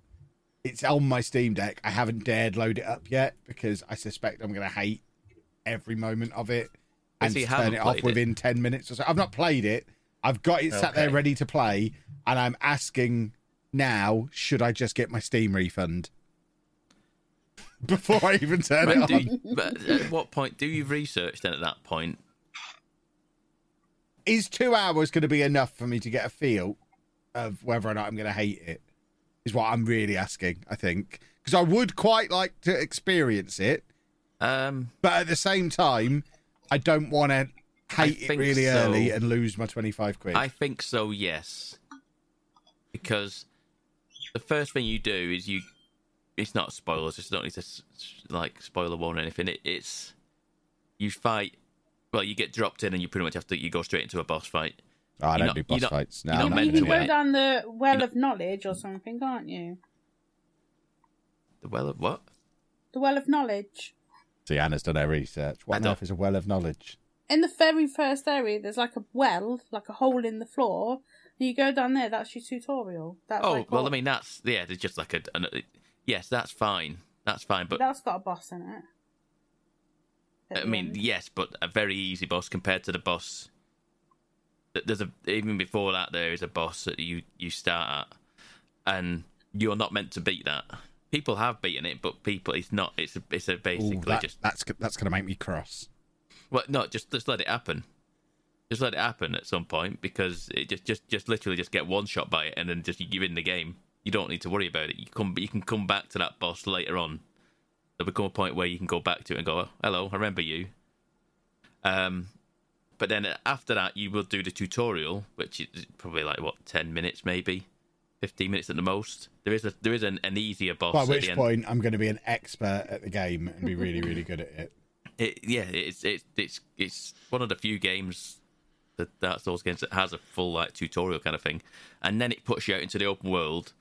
It's on my Steam Deck. I haven't dared load it up yet because I suspect I'm going to hate every moment of it and so turn it off played it? within 10 minutes or so. I've not played it. I've got it sat there ready to play, and I'm asking now, should I just get my Steam refund? Before I even turn it But, on. you, but at what point do you research then? At that point, is two hours going to be enough for me to get a feel of whether or not I'm going to hate it? Is what I'm really asking. I think because I would quite like to experience it, um, but at the same time, I don't want to hate it really so. early and lose my 25 quid. I think so. Yes, because the first thing you do is you. It's not spoilers. It's not need to s- s- like spoiler warn or anything. It, it's you fight. Well, you get dropped in, and you pretty much have to. You go straight into a boss fight. Oh, I you're don't not- do boss you're not- fights. No, you're Yeah, not you to can go it. down the well You're of knowledge or something, can't you? The well of what? The well of knowledge. See, Anna's done her research. What I on earth is a well of knowledge? In the very first area, there's like a well, like a hole in the floor. And you go down there. That's your tutorial. That's Oh like well, what- I mean that's yeah. There's just like a. An, yes, that's fine. That's fine. But that's got a boss in it. I mean, end. yes, but a very easy boss compared to the boss. There's a even before that there is a boss that you you start at, and you're not meant to beat that. People have beaten it, but people it's not. It's a, it's a Ooh, basically that- just that's that's going to make me cross. well, no, just just let it happen. Just let it happen at some point because it just just just literally just get one shot by it and then just you in the game. You don't need to worry about it. You come you can come back to that boss later on. There'll become a point where you can go back to it and go, "Hello, I remember you." Um, but then after that, you will do the tutorial, which is probably like what ten minutes, maybe fifteen minutes at the most. There is a there is an, an easier boss. By at which point, I'm going to be an expert at the game and be really, really good at it. It, yeah, it's it's it's it's one of the few games that Dark Souls games that has a full like tutorial kind of thing, and then it puts you out into the open world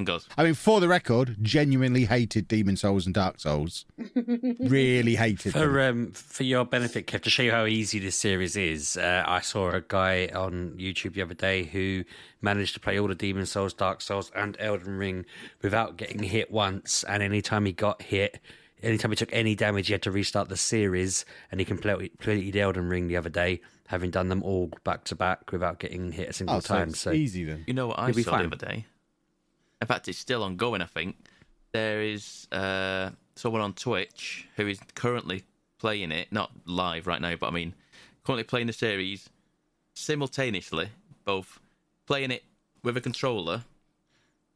and goes, I mean, for the record, genuinely hated Demon Souls and Dark Souls. really hated them. For um, for your benefit, Kev, to show you how easy this series is, uh, I saw a guy on YouTube the other day who managed to play all the Demon Souls, Dark Souls, and Elden Ring without getting hit once. And anytime he got hit, anytime he took any damage, he had to restart the series. And he completely completed Elden Ring the other day, having done them all back to back without getting hit a single Oh, so time. it's So easy then. "You know what I You'll saw fine. the other day? In fact, it's still ongoing. I think there is uh, someone on Twitch who is currently playing it, not live right now, but I mean, currently playing the series simultaneously, both playing it with a controller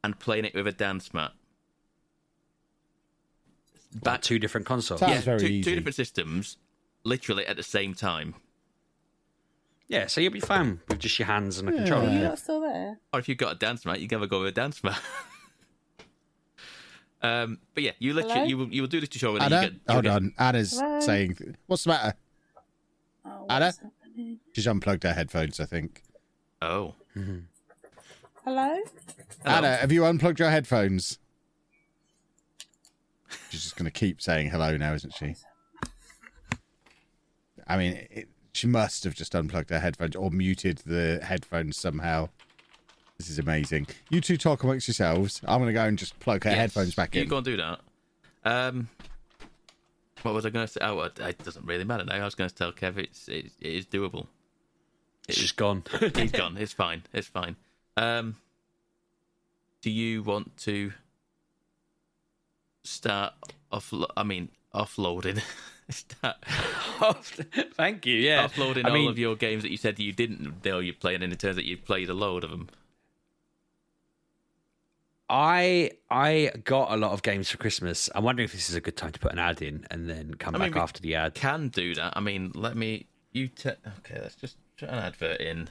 and playing it with a dance mat. back two different consoles. Sounds yeah, very two, easy. two different systems, literally at the same time. Yeah, so you'll be fine with just your hands and a controller. Are you Yeah. lot still there? Or if you've got a dance mat, you can have a go with a dance mat. um, but yeah, you literally Hello? you will, you will do this tutorial. and Anna, you get, you'll hold get- on. Anna's Hello? saying, "What's the matter?" Oh, Anna? happening? She's unplugged her headphones. I think. Oh, Hello? Hello? Anna, have you unplugged your headphones? She's just going to keep saying hello now, isn't she? I mean, it, she must have just unplugged her headphones or muted the headphones somehow. This is amazing. You two talk amongst yourselves. I'm going to go and just plug her Yes, headphones back you in. You go and do that. Um, what was I going to say? Oh, it it doesn't really matter now. I was going to tell Kev it's it, it is doable. It's just gone. He's gone. It's fine. It's fine. Um, do you want to start off? I mean, offloading. start Thank you. Yeah, offloading I all mean, of your games that you said you didn't know you're playing, and it turns out you've played a load of them. I I got a lot of games for Christmas. I'm wondering if this is a good time to put an ad in and then come I back we after the ad. Can do that. I mean, let me. You te- okay? Let's just put an advert in.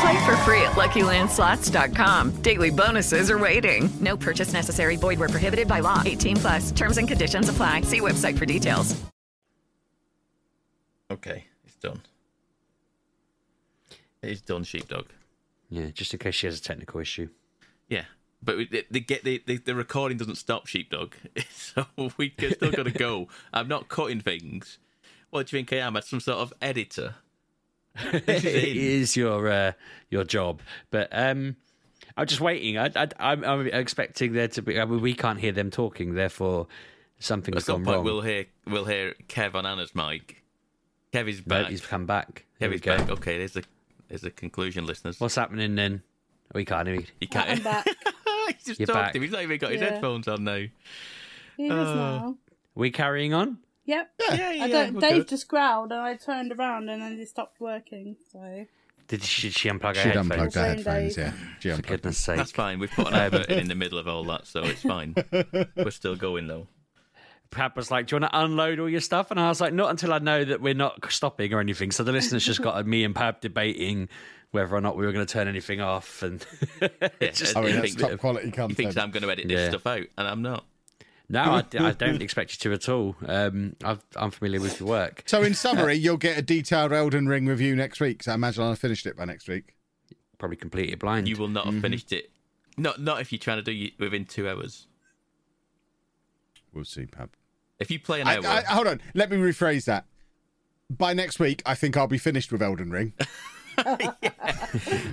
Play for free at LuckyLandSlots.com. Daily bonuses are waiting. No purchase necessary. Void were prohibited by law. 18 plus. Terms and conditions apply. See website for details. Okay, it's done. It's done, sheepdog. Yeah, just in case she has a technical issue. Yeah, but we- they, they get the, the the recording doesn't stop, sheepdog. So we can still got to go. I'm not cutting things. What do you think I am? As some sort of editor? This is it in. is your uh, your job, but um, I'm just waiting. I, I, I'm, I'm expecting there to be. I mean, we can't hear them talking, therefore something At has some gone point, wrong. we'll hear we'll hear Kev on Anna's mic. Kev is But back. he's come back. There Kev is back. Okay, there's the there's the conclusion, listeners. What's happening then? We can't hear. He can't. I'm back. he's just You're talked back. to him. He's not even got his Yeah. headphones on now. He is Uh, now. We carrying on? Yep. Yeah, I yeah, don't, Dave good. just growled and I turned around and then it stopped working. So Did she, she unplug her She'd headphones? unplugged her headphones, yeah. She For goodness sake. That's fine. We've put an advert in in the middle of all that, so it's fine. We're still going though. Pab was like, "Do you want to unload all your stuff?" And I was like, "Not until I know that we're not stopping or anything." So the listeners just got me and Pab debating whether or not we were going to turn anything off, and it's just I mean, You that's think- top quality content. He content. thinks I'm going to edit this Yeah. stuff out, and I'm not. No, I, I don't expect you to at all. Um, I've, I'm familiar with your work. So, in summary, you'll get a detailed Elden Ring review next week. So, I imagine I'll have finished it by next week. Probably completely blind. You will not have finished it. Not not if you're trying to do it within two hours. We'll see, Pab. If you play an I, hour, I, hold on. Let me rephrase that. By next week, I think I'll be finished with Elden Ring.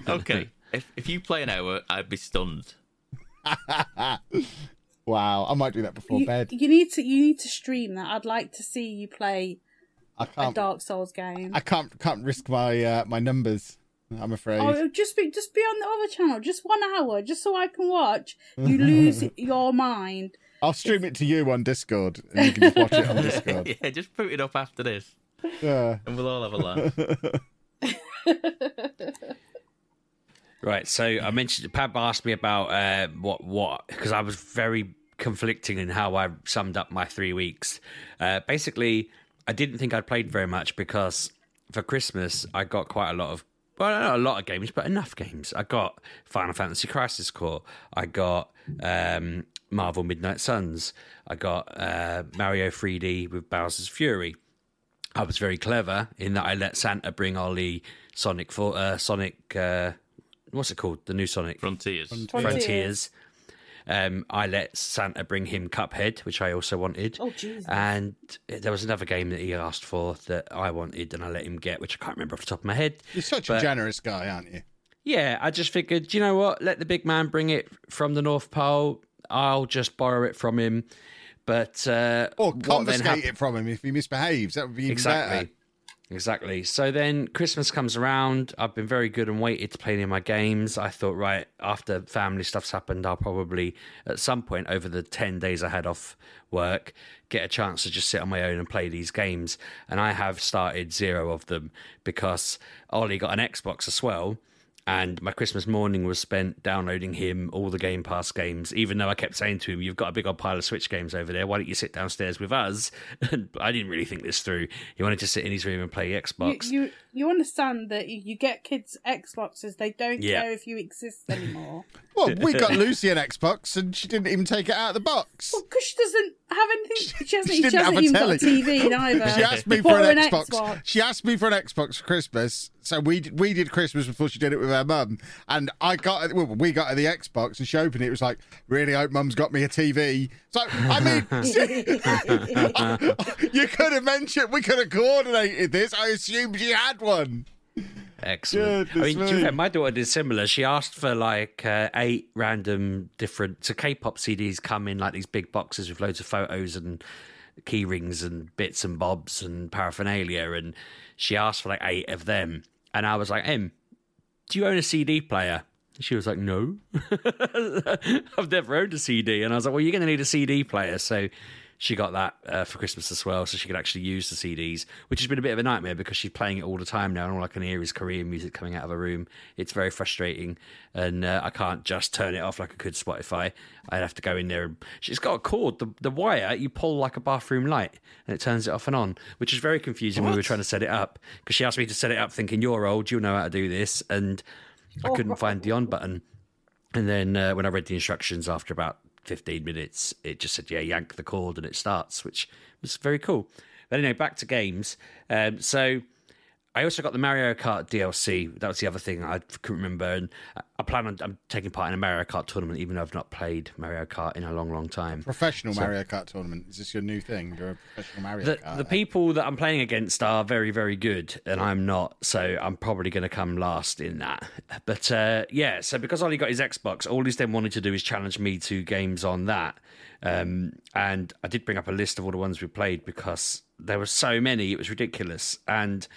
okay. if if you play an hour, I'd be stunned. wow, I might do that before you, bed. you need to you need to stream that. I'd like to see you play I a can't. Dark Souls game. I can't. Can't risk my uh, my numbers. I'm afraid. Oh, just be just be on the other channel, just one hour, just so I can watch. You lose your mind. I'll stream it to you on Discord, and you can just watch it on Discord. yeah, just put it up after this, Yeah. and we'll all have a laugh. Right. So I mentioned Pab asked me about uh, what what because I was very conflicting in how I summed up my three weeks. Uh, basically, I didn't think I'd played very much because for Christmas I got quite a lot of well, not a lot of games, but enough games. I got Final Fantasy Crisis Core. I got um, Marvel Midnight Suns. I got uh, Mario 3D with Bowser's Fury. I was very clever in that I let Santa bring Ollie Sonic for uh, Sonic. Uh, what's it called? The new Sonic Frontiers. Frontiers. Um, I let Santa bring him Cuphead, which I also wanted. Oh, Jesus. And there was another game that he asked for that I wanted, and I let him get, which I can't remember off the top of my head. You're such a generous guy, aren't you? Yeah, I just figured, you know what? Let the big man bring it from the North Pole. I'll just borrow it from him. But uh, Or what then confiscate hap- it from him if he misbehaves. That would be even Exactly. better. Exactly. So then Christmas comes around. I've been very good and waited to play any of my games. I thought, right, after family stuff's happened, I'll probably, at some point over the 10 days I had off work, get a chance to just sit on my own and play these games. And I have started zero of them because Ollie got an Xbox as well. And my Christmas morning was spent downloading him all the Game Pass games, even though I kept saying to him, You've got a big old pile of Switch games over there. Why don't you sit downstairs with us? And I didn't really think this through. He wanted to sit in his room and play Xbox. You, you you understand that you you get kids Xboxes, they don't Yeah. care if you exist anymore. Well, we got Lucy an Xbox, and she didn't even take it out of the box. Well, because she doesn't have anything. She hasn't, She she didn't have hasn't a even telly. got a TV either. She asked me for her an Xbox. Xbox. She asked me for an Xbox for Christmas, so we we did Christmas before she did it with her mum, and I got. Well, we got her the Xbox, and she opened it. It was like, really hope mum's got me a TV. So I mean, you could have mentioned we could have coordinated this. I assumed she had one. Excellent. I mean, me. fair, my daughter did similar. She asked for like uh, eight random different. So K-pop CDs come in like these big boxes with loads of photos and key rings and bits and bobs and paraphernalia, and she asked for like eight of them. And I was like, "Em, do you own a CD player?" She was like, "No, I've never owned a CD." And I was like, "Well, you're going to need a CD player." So she got that uh, for Christmas as well, so she could actually use the CDs, which has been a bit of a nightmare because she's playing it all the time now, and all I can hear is Korean music coming out of her room. It's very frustrating, and uh, I can't just turn it off like I could Spotify. I'd have to go in there. and She's got a cord, the the wire you pull like a bathroom light, and it turns it off and on, which is very confusing when we were trying to set it up because she asked me to set it up, thinking you're old, you'll know how to do this, and I couldn't find the on button. And then uh, when I read the instructions after about 15 minutes, it just said, yeah, yank the cord and it starts, which was very cool. But anyway, back to games. Um, so I also got the Mario Kart DLC. That was the other thing I couldn't remember. And I plan on I'm taking part in a Mario Kart tournament, even though I've not played Mario Kart in a long, long time. Professional So- Mario Kart tournament. Is this your new thing? You're a professional Mario the, Kart. the people that I'm playing against are very, very good, and I'm not. So I'm probably going to come last in that. But uh, yeah, so because Ollie got his Xbox, all he's then wanted to do is challenge me to games on that. Um, and I did bring up a list of all the ones we played because there were so many, it was ridiculous. And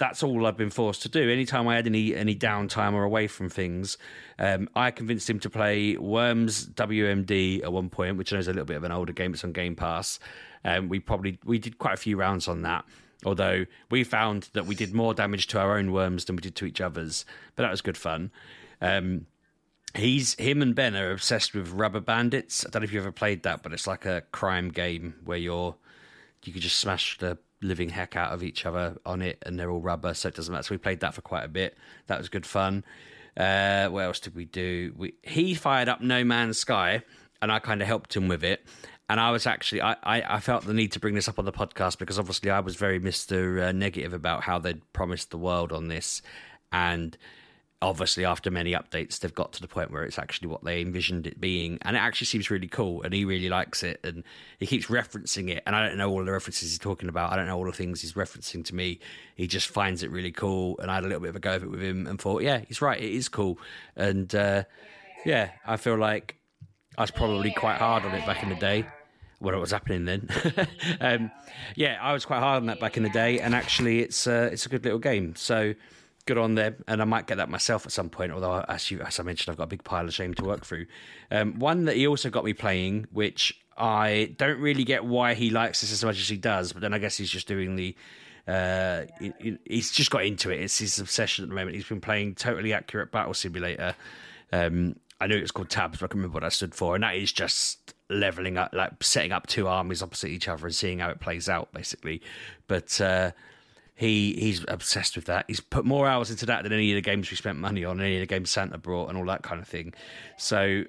that's all I've been forced to do. Anytime I had any any downtime or away from things, um, I convinced him to play Worms WMD at one point, which I know is a little bit of an older game. It's on Game Pass. Um, we probably we did quite a few rounds on that. Although we found that we did more damage to our own worms than we did to each other's, but that was good fun. Um, he's him and Ben are obsessed with Rubber Bandits. I don't know if you ever played that, but it's like a crime game where you're you could just smash the living heck out of each other on it, and they're all rubber, so it doesn't matter. So we played that for quite a bit. That was good fun. Uh, what else did we do? We, he fired up No Man's Sky, and I kind of helped him with it. And I was actually, I, I, I felt the need to bring this up on the podcast because obviously I was very Mr. Uh, negative about how they'd promised the world on this. And obviously after many updates they've got to the point where it's actually what they envisioned it being and it actually seems really cool and he really likes it and he keeps referencing it and i don't know all the references he's talking about i don't know all the things he's referencing to me he just finds it really cool and i had a little bit of a go of it with him and thought yeah he's right it is cool and uh, yeah i feel like i was probably quite hard on it back in the day what was happening then. um, yeah, I was quite hard on that back in the day, and actually, it's uh, it's a good little game. So good on them, and I might get that myself at some point. Although, as you as I mentioned, I've got a big pile of shame to work through. Um, one that he also got me playing, which I don't really get why he likes this as much as he does, but then I guess he's just doing the. Uh, he- he- he's just got into it. It's his obsession at the moment. He's been playing totally accurate battle simulator. Um, I knew it was called tabs, but I can remember what that stood for, and that is just leveling up, like setting up two armies opposite each other and seeing how it plays out, basically. But uh, he he's obsessed with that. He's put more hours into that than any of the games we spent money on, any of the games Santa brought, and all that kind of thing. So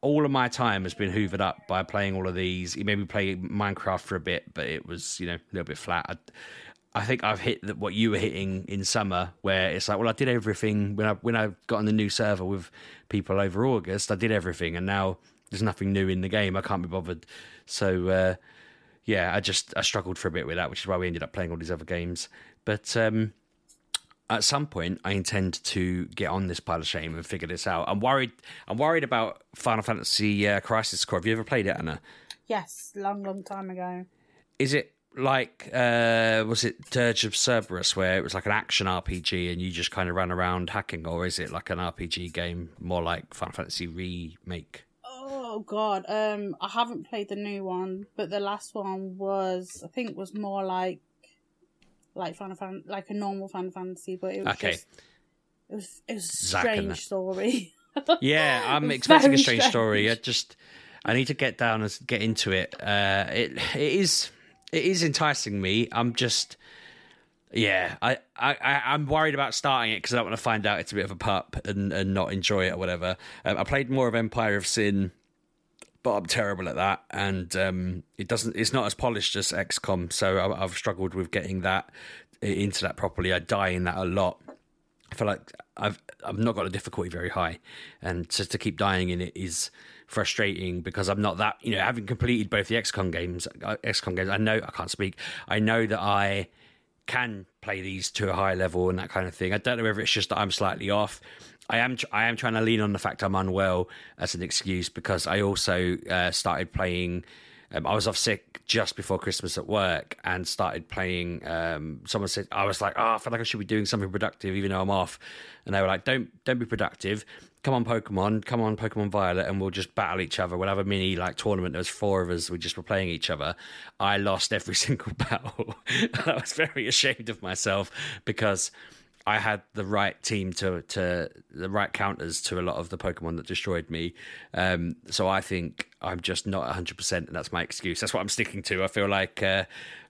all of my time has been hoovered up by playing all of these. He made me play Minecraft for a bit, but it was you know a little bit flat. I, I think I've hit the, what you were hitting in summer, where it's like, well, I did everything when I when I got on the new server with people over August. I did everything, and now there's nothing new in the game. I can't be bothered. So uh, yeah, I just I struggled for a bit with that, which is why we ended up playing all these other games. But um, at some point, I intend to get on this pile of shame and figure this out. I'm worried. I'm worried about Final Fantasy uh, Crisis Core. Have you ever played it, Anna? Yes, long, long time ago. Is it like uh was it Dirge of Cerberus where it was like an action RPG and you just kind of ran around hacking, or is it like an RPG game more like Final Fantasy remake? Oh god, um, I haven't played the new one, but the last one was, I think, was more like, like Final Fan, like a normal Final Fantasy, but it was Okay. just It was it was a strange story. Yeah, I'm expecting a strange strange. story. I just I need to get down and get into it. Uh, it it is it is enticing me. I'm just yeah. I I I- I'm worried about starting it because I don't want to find out it's a bit of a pup and and not enjoy it or whatever. Um, I played more of Empire of Sin. But I'm terrible at that, and um, it doesn't. It's not as polished as XCOM, so I, I've struggled with getting that into that properly. I die in that a lot. I feel like I've I've not got the difficulty very high, and just to keep dying in it is frustrating because I'm not that you know having completed both the XCOM games, uh, XCOM games. I know I can't speak. I know that I can play these to a high level and that kind of thing. I don't know whether it's just that I'm slightly off. I am I am trying to lean on the fact I'm unwell as an excuse because I also uh, started playing. Um, I was off sick just before Christmas at work and started playing. Um, someone said I was like, "Oh, I feel like I should be doing something productive, even though I'm off." And they were like, "Don't don't be productive. Come on, Pokemon. Come on, Pokemon Violet, and we'll just battle each other. We'll have a mini like tournament. There's four of us. We just were playing each other. I lost every single battle. I was very ashamed of myself because I had the right team to to the right counters to a lot of the Pokemon that destroyed me. Um, so I think I'm just not 100, percent and that's my excuse. That's what I'm sticking to. I feel like uh,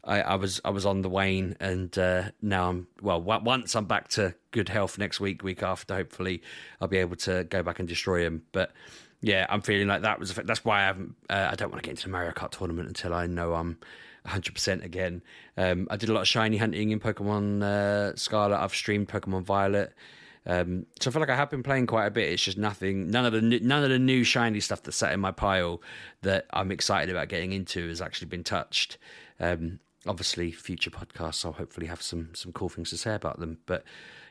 I, I was I was on the wane, and uh, now I'm well. Once I'm back to good health next week, week after, hopefully I'll be able to go back and destroy him. But yeah, I'm feeling like that was. That's why I haven't. Uh, I don't want to get into the Mario Kart tournament until I know I'm 100% again. Um, I did a lot of shiny hunting in Pokemon uh, Scarlet. I've streamed Pokemon Violet. Um, so I feel like I have been playing quite a bit. It's just nothing. None of the new, none of the new shiny stuff that's sat in my pile that I'm excited about getting into has actually been touched. Um, obviously, future podcasts I'll hopefully have some some cool things to say about them. But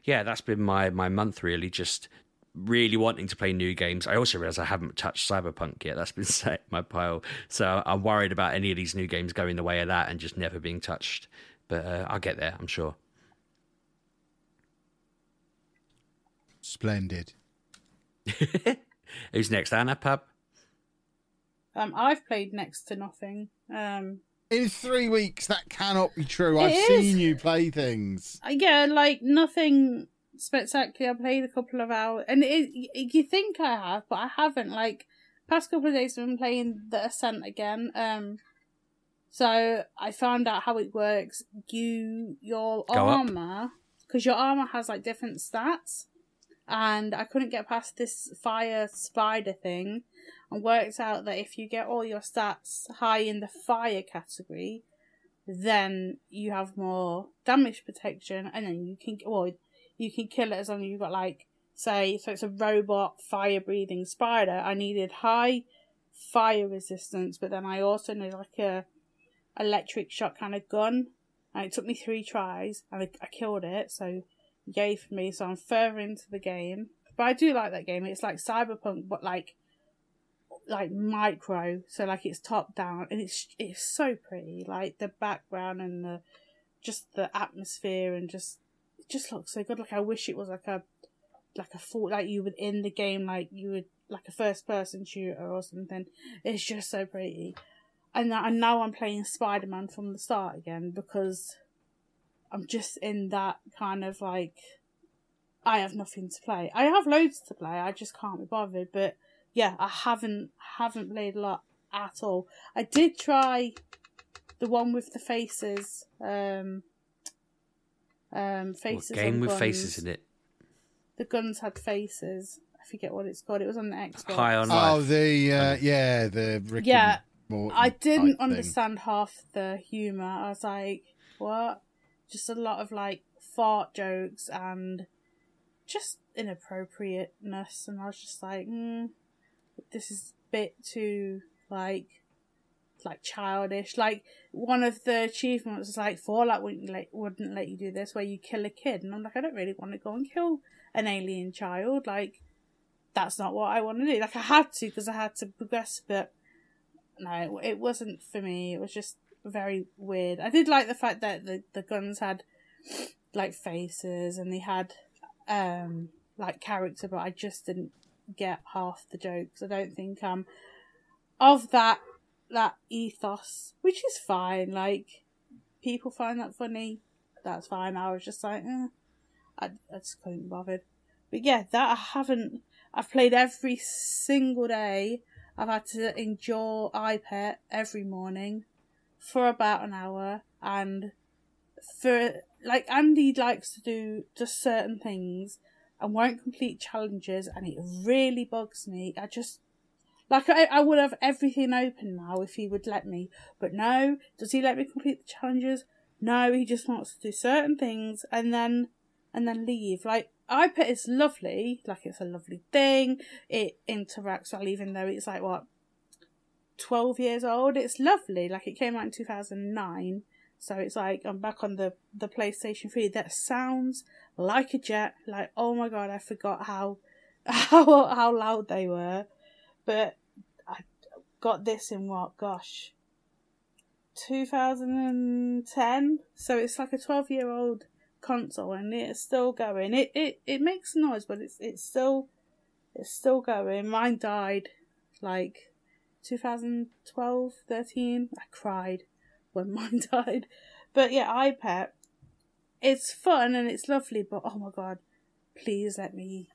yeah, that's been my my month really. Just really wanting to play new games. I also realize I haven't touched Cyberpunk yet. That's been set in my pile. So I'm worried about any of these new games going the way of that and just never being touched. But uh, I'll get there, I'm sure. Splendid. Who's next, Anna Pub? Um, I've played next to nothing. Um, In three weeks, that cannot be true. I've is. seen you play things. Uh, yeah, like nothing spectacular. I played a couple of hours, and it, you think I have, but I haven't. Like past couple of days, I've been playing the Ascent again. Um, so I found out how it works. You your Go armor, because your armor has like different stats, and I couldn't get past this fire spider thing, and worked out that if you get all your stats high in the fire category, then you have more damage protection, and then you can well, you can kill it as long as you've got like say so it's a robot fire breathing spider. I needed high fire resistance, but then I also needed like a electric shot kind of gun, and it took me three tries, and I, I killed it. So yay for me. So I'm further into the game, but I do like that game. It's like Cyberpunk, but like like micro, so like it's top down, and it's it's so pretty. Like the background and the just the atmosphere and just just looks so good. Like I wish it was like a like a full like you would in the game like you would like a first person shooter or something. It's just so pretty. And now- and now I'm playing Spider Man from the start again because I'm just in that kind of like I have nothing to play. I have loads to play. I just can't be bothered. But yeah, I haven't haven't played a lot at all. I did try the one with the faces. Um, um, What game on with guns. faces in it. The guns had faces. I forget what it's called. It was on the Xbox. High on Oh, life. the uh, yeah, the Rick Yeah, and Morty I didn't thing. understand half the humor. I was like, what? Just a lot of like fart jokes and just inappropriateness, and I was just like, mm, this is a bit too like like childish. Like one of the achievements was like Fallout wouldn't let wouldn't let you do this, where you kill a kid, and I'm like, I don't really want to go and kill an alien child. Like that's not what I want to do. Like I had to because I had to progress, but no, it wasn't for me. It was just very weird. I did like the fact that the, the guns had like faces and they had um like character, but I just didn't get half the jokes. I don't think um of that that ethos, which is fine. Like people find that funny, that's fine. I was just like, eh, I, I just couldn't bother. But yeah, that I haven't. I've played every single day. I've had to endure EyePet every morning for about an hour, and for like Andy likes to do just certain things and won't complete challenges, and it really bugs me. I just like I, I would have everything open now if he would let me, but no. Does he let me complete the challenges? No, he just wants to do certain things and then and then leave. Like EyePet is lovely, like it's a lovely thing. It interacts well, even though it's like what twelve years old. It's lovely. Like it came out in two thousand nine, so it's like I'm back on the the PlayStation Three. That sounds like a jet. Like oh my god, I forgot how how how loud they were. But I got this in what? Gosh, 2010. So it's like a 12 year old console, and it's still going. It it it makes noise, but it's it's still it's still going. Mine died like 2012, 13. I cried when mine died. But yeah, EyePet, It's fun and it's lovely, but oh my god, please let me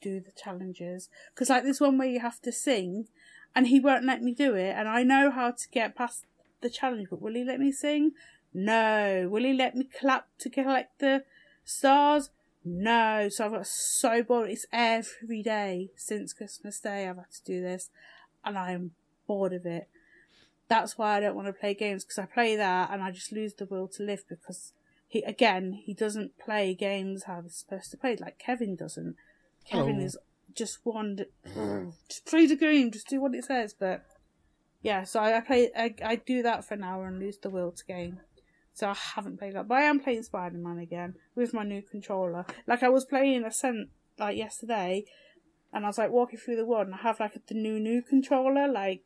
do the challenges. Because like this one where you have to sing and he won't let me do it and i know how to get past the challenge but will he let me sing? No. Will he let me clap to collect the stars? No. So i've got so bored. It's every day since christmas day i've had to do this and i am bored of it. That's why i don't want to play games because i play that and i just lose the will to live because he again he doesn't play games how they're supposed to play like kevin doesn't Kevin Oh. is just one. Just play the game. Just do what it says. But yeah, so I, I play. I, I do that for an hour and lose the will to game. So I haven't played that, but I am playing Spider Man again with my new controller. Like I was playing Ascent like yesterday, and I was like walking through the world, and I have like the new new controller, like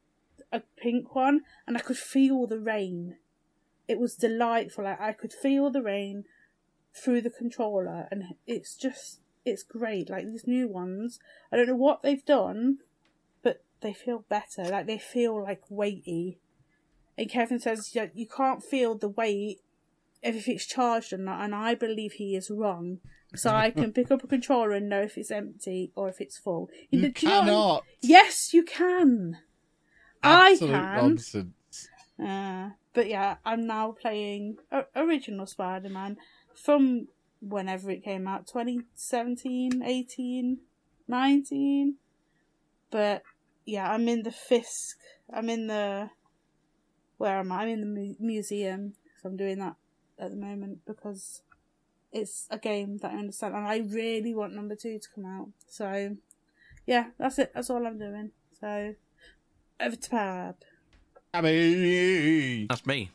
a pink one, and I could feel the rain. It was delightful. Like I could feel the rain through the controller, and it's just it's great. Like these new ones, I don't know what they've done, but they feel better. Like they feel like weighty. And Kevin says you, you can't feel the weight if it's charged or not, and I believe he is wrong. So I can pick up a controller and know if it's empty or if it's full. You do know what I mean? cannot. Yes, you can. Absolute I can. nonsense. Uh, but yeah, I'm now playing original Spider-Man from whenever it came out 2017, 18, 19. But yeah, I'm in the Fisk. I'm in the. Where am I? I'm in the mu- museum. So I'm doing that at the moment because it's a game that I understand and I really want number two to come out. So yeah, that's it. That's all I'm doing. So over to Pab. I That's me.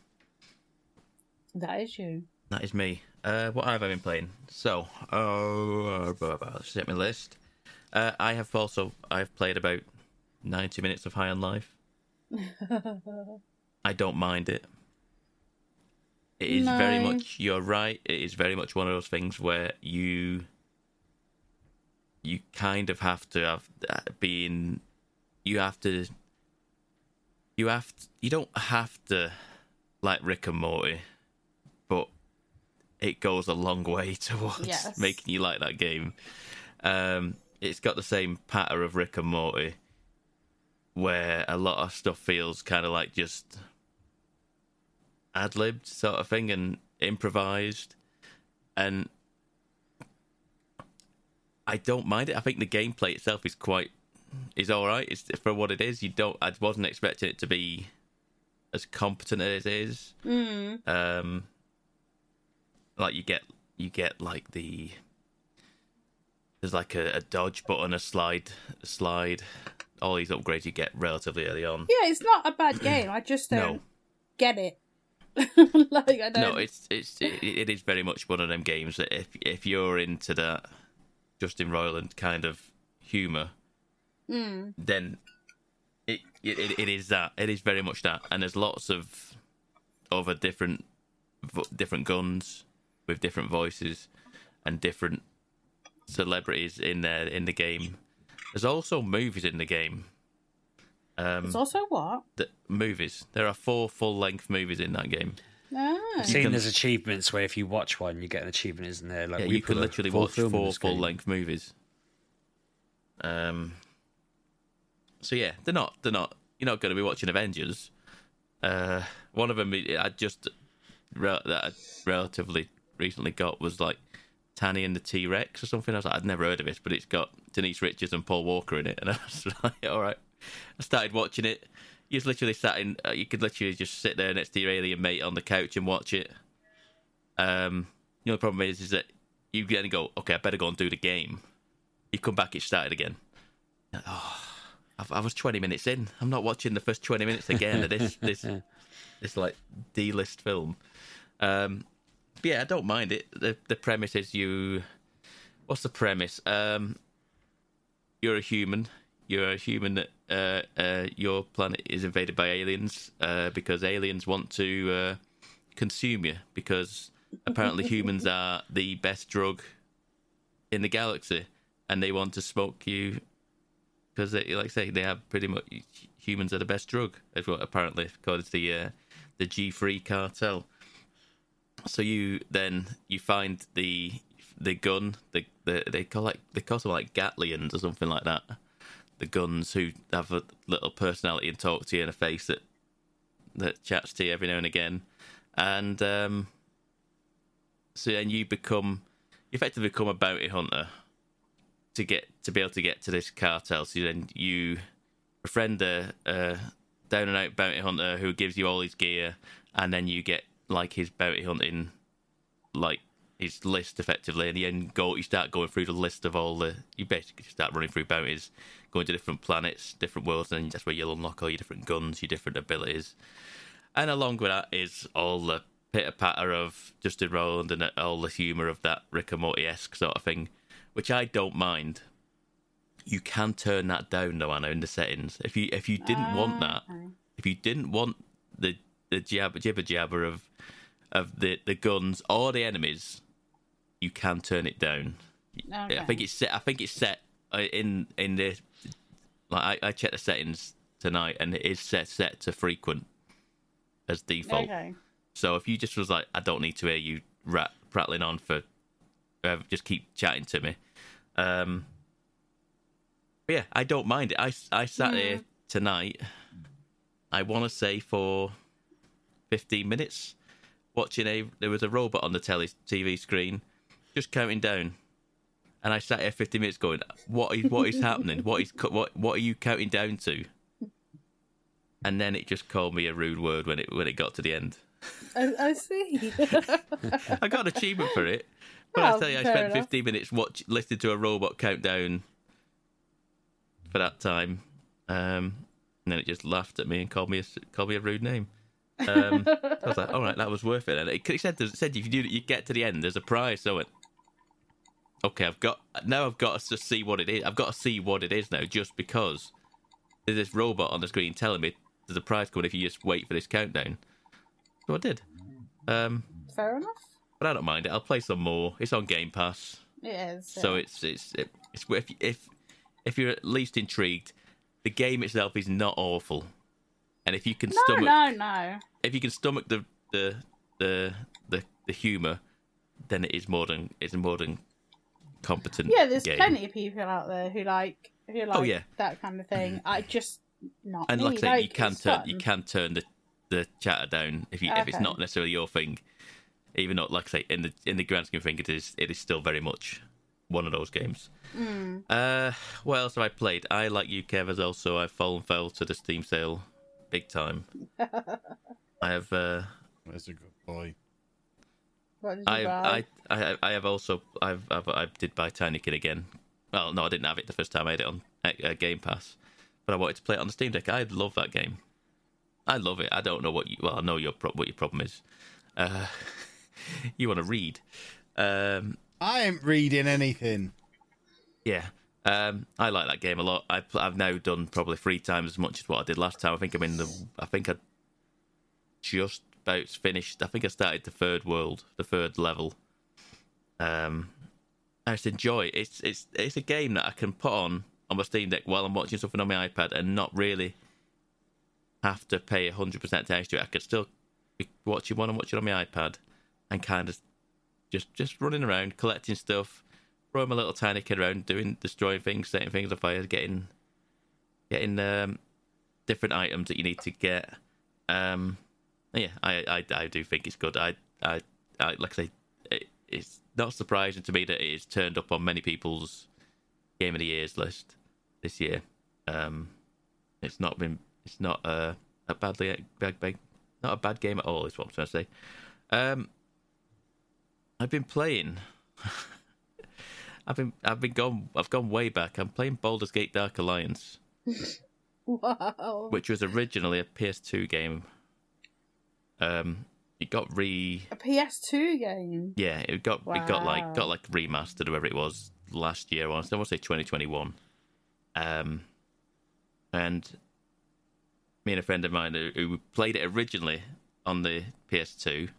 That is you. That is me. Uh, what have I been playing? So, uh, blah, blah, blah, let's set my list. Uh, I have also I've played about ninety minutes of High on Life. I don't mind it. It is very much. You're right. It is very much one of those things where you you kind of have to have uh, been. You have to. You have. To, you don't have to like Rick and Morty, but it goes a long way towards Yes. making you like that game. Um, it's got the same patter of Rick and Morty, where a lot of stuff feels kind of like just ad libbed sort of thing and improvised, and I don't mind it. I think the gameplay itself is quite is all right. It's for what it is. You don't. I wasn't expecting it to be as competent as it is. Mm. Um, like you get you get like the there's like a, a dodge button, a slide, a slide. All these upgrades you get relatively early on. Yeah, it's not a bad game. I just don't No. get it. like I don't. No, it's it's it, it is very much one of them games that if if you're into that Justin Roiland kind of humor, Mm. then it, it it is that. It is very much that. And there's lots of other different different guns with different voices and different celebrities in there in the game. There's also movies in the game. Um, It's also what? the movies. There are four full length movies in that game. Ah. I've seen can- there's achievements where if you watch one, you get an achievement, isn't there? Like yeah, we you can literally full watch four full length movies. Um, so yeah, they're not. They're not. You're not going to be watching Avengers. Uh, one of them I just re- that I relatively recently got was like Tammy and the T Rex or something. I was like, I'd never heard of it, but it's got Denise Richards and Paul Walker in it, and I was like, all right. I started watching it. You just literally sat in. Uh, you could literally just sit there next to your alien mate on the couch and watch it. Um, the only problem is, is that you then go, okay, I better go and do the game. You come back, it's started again. Oh, I was twenty minutes in. I'm not watching the first twenty minutes again of this this this like D list film. Um, yeah, I don't mind it. The the premise is you. What's the premise? Um, you're a human. You're a human that uh, uh, your planet is invaded by aliens uh, because aliens want to uh, consume you because apparently humans are the best drug in the galaxy and they want to smoke you because they like I say they have pretty much humans are the best drug as well apparently according to the uh, the G3 cartel so you then you find the the gun the, the they call like they call them like Gatlians or something like that the guns who have a little personality and talk to you in a face that that chats to you every now and again and um so then you become you effectively become a bounty hunter to get to be able to get to this cartel. So then you befriend a, a down and out bounty hunter who gives you all his gear, and then you get like his bounty hunting, like his list effectively, and then go you start going through the list of all the you basically start running through bounties, going to different planets, different worlds, and that's where you'll unlock all your different guns, your different abilities, and along with that is all the pitter patter of Justin Roiland and all the humour of that Rick and Morty esque sort of thing, which I don't mind. You can turn that down though, Anna, in the settings. If you if you didn't want ah, that, if you didn't want the the jabber jibber jabber of of the the guns or the enemies, you can turn it down. Okay. I think it's set. I think it's set uh, in in the like I, I checked the settings tonight, and it is set set to frequent as default. Okay. So if you just was like, I don't need to hear you rat, prattling on for, uh, just keep chatting to me. Um, yeah, I don't mind it. I, I sat here tonight, I want to say for 15 minutes, watching a, there was a robot on the telly, TV screen, just counting down. And I sat here 15 minutes going, what is, what is happening? What is, what, what are you counting down to? And then it just called me a rude word when it, when it got to the end. I, I see. I got an achievement for it. But Oh, I tell you, I spent enough. 15 minutes watch listening to a robot countdown for that time, um, and then it just laughed at me and called me a, called me a rude name. Um, I was like, all right, that was worth it. And it, said, it said if you do, you get to the end, there's a prize. So I went, okay, I've got now. I've got to see what it is. I've got to see what it is now, just because there's this robot on the screen telling me there's a prize coming if you just wait for this countdown. So I did. Um, Fair enough. but I don't mind it. I'll play some more. It's on Game Pass, It is. so yeah. it's it's it, it's if if if you're at least intrigued, the game itself is not awful, and if you can no, stomach no, no. if you can stomach the the the the, the humor, then it is more than it's more than competent. Yeah, there's game. plenty of people out there who like who like Oh, yeah. that kind of thing. I just not and me. like I say, you can turn fun. you can turn the the chatter down if you if it's not necessarily your thing. Even though, like I say, in the in the grand scheme of things, it is it is still very much one of those games. Mm. Uh, what else have I played? I like you, Kev, as also I've fallen foul to the Steam sale, big time. I have. Uh, That's a good boy. What did you I. I I I have also I've, I've I did buy Tinykin again. Well, no, I didn't have it the first time I had it on uh, Game Pass, but I wanted to play it on the Steam Deck. I love that game. I love it. I don't know what you. Well, I know your pro- what your problem is. Uh, you want to read. Um, I ain't reading anything. yeah. Um, I like that game a lot. I, I've now done probably three times as much as what I did last time. I think I'm in the. I think I just about finished. I think I started the third world, the third level. Um, I just enjoy it. It's it's it's a game that I can put on on my Steam Deck while I'm watching something on my iPad and not really have to pay hundred percent attention to it. I could still be watching one and watching on my iPad and kind of just just running around collecting stuff, throwing my little tinykin around, doing destroying things, setting things on fire, getting getting um, different items that you need to get. Um, yeah, I, I I do think it's good. I I, I like I say, it, it's not surprising to me that it is turned up on many people's game of the years list this year. Um, it's not been it's not a a badly bad, bad, not a bad game at all. Is what I'm trying to say. Um, I've been playing. I've been I've been gone I've gone way back. I'm playing Baldur's Gate Dark Alliance, Wow. which was originally a PS2 game. Um, it got re A PS2 game. yeah, it got it got like got like remastered or whatever it was last year. Or something I want to say 2021. Um, and me and a friend of mine who, who played it originally on the PS2,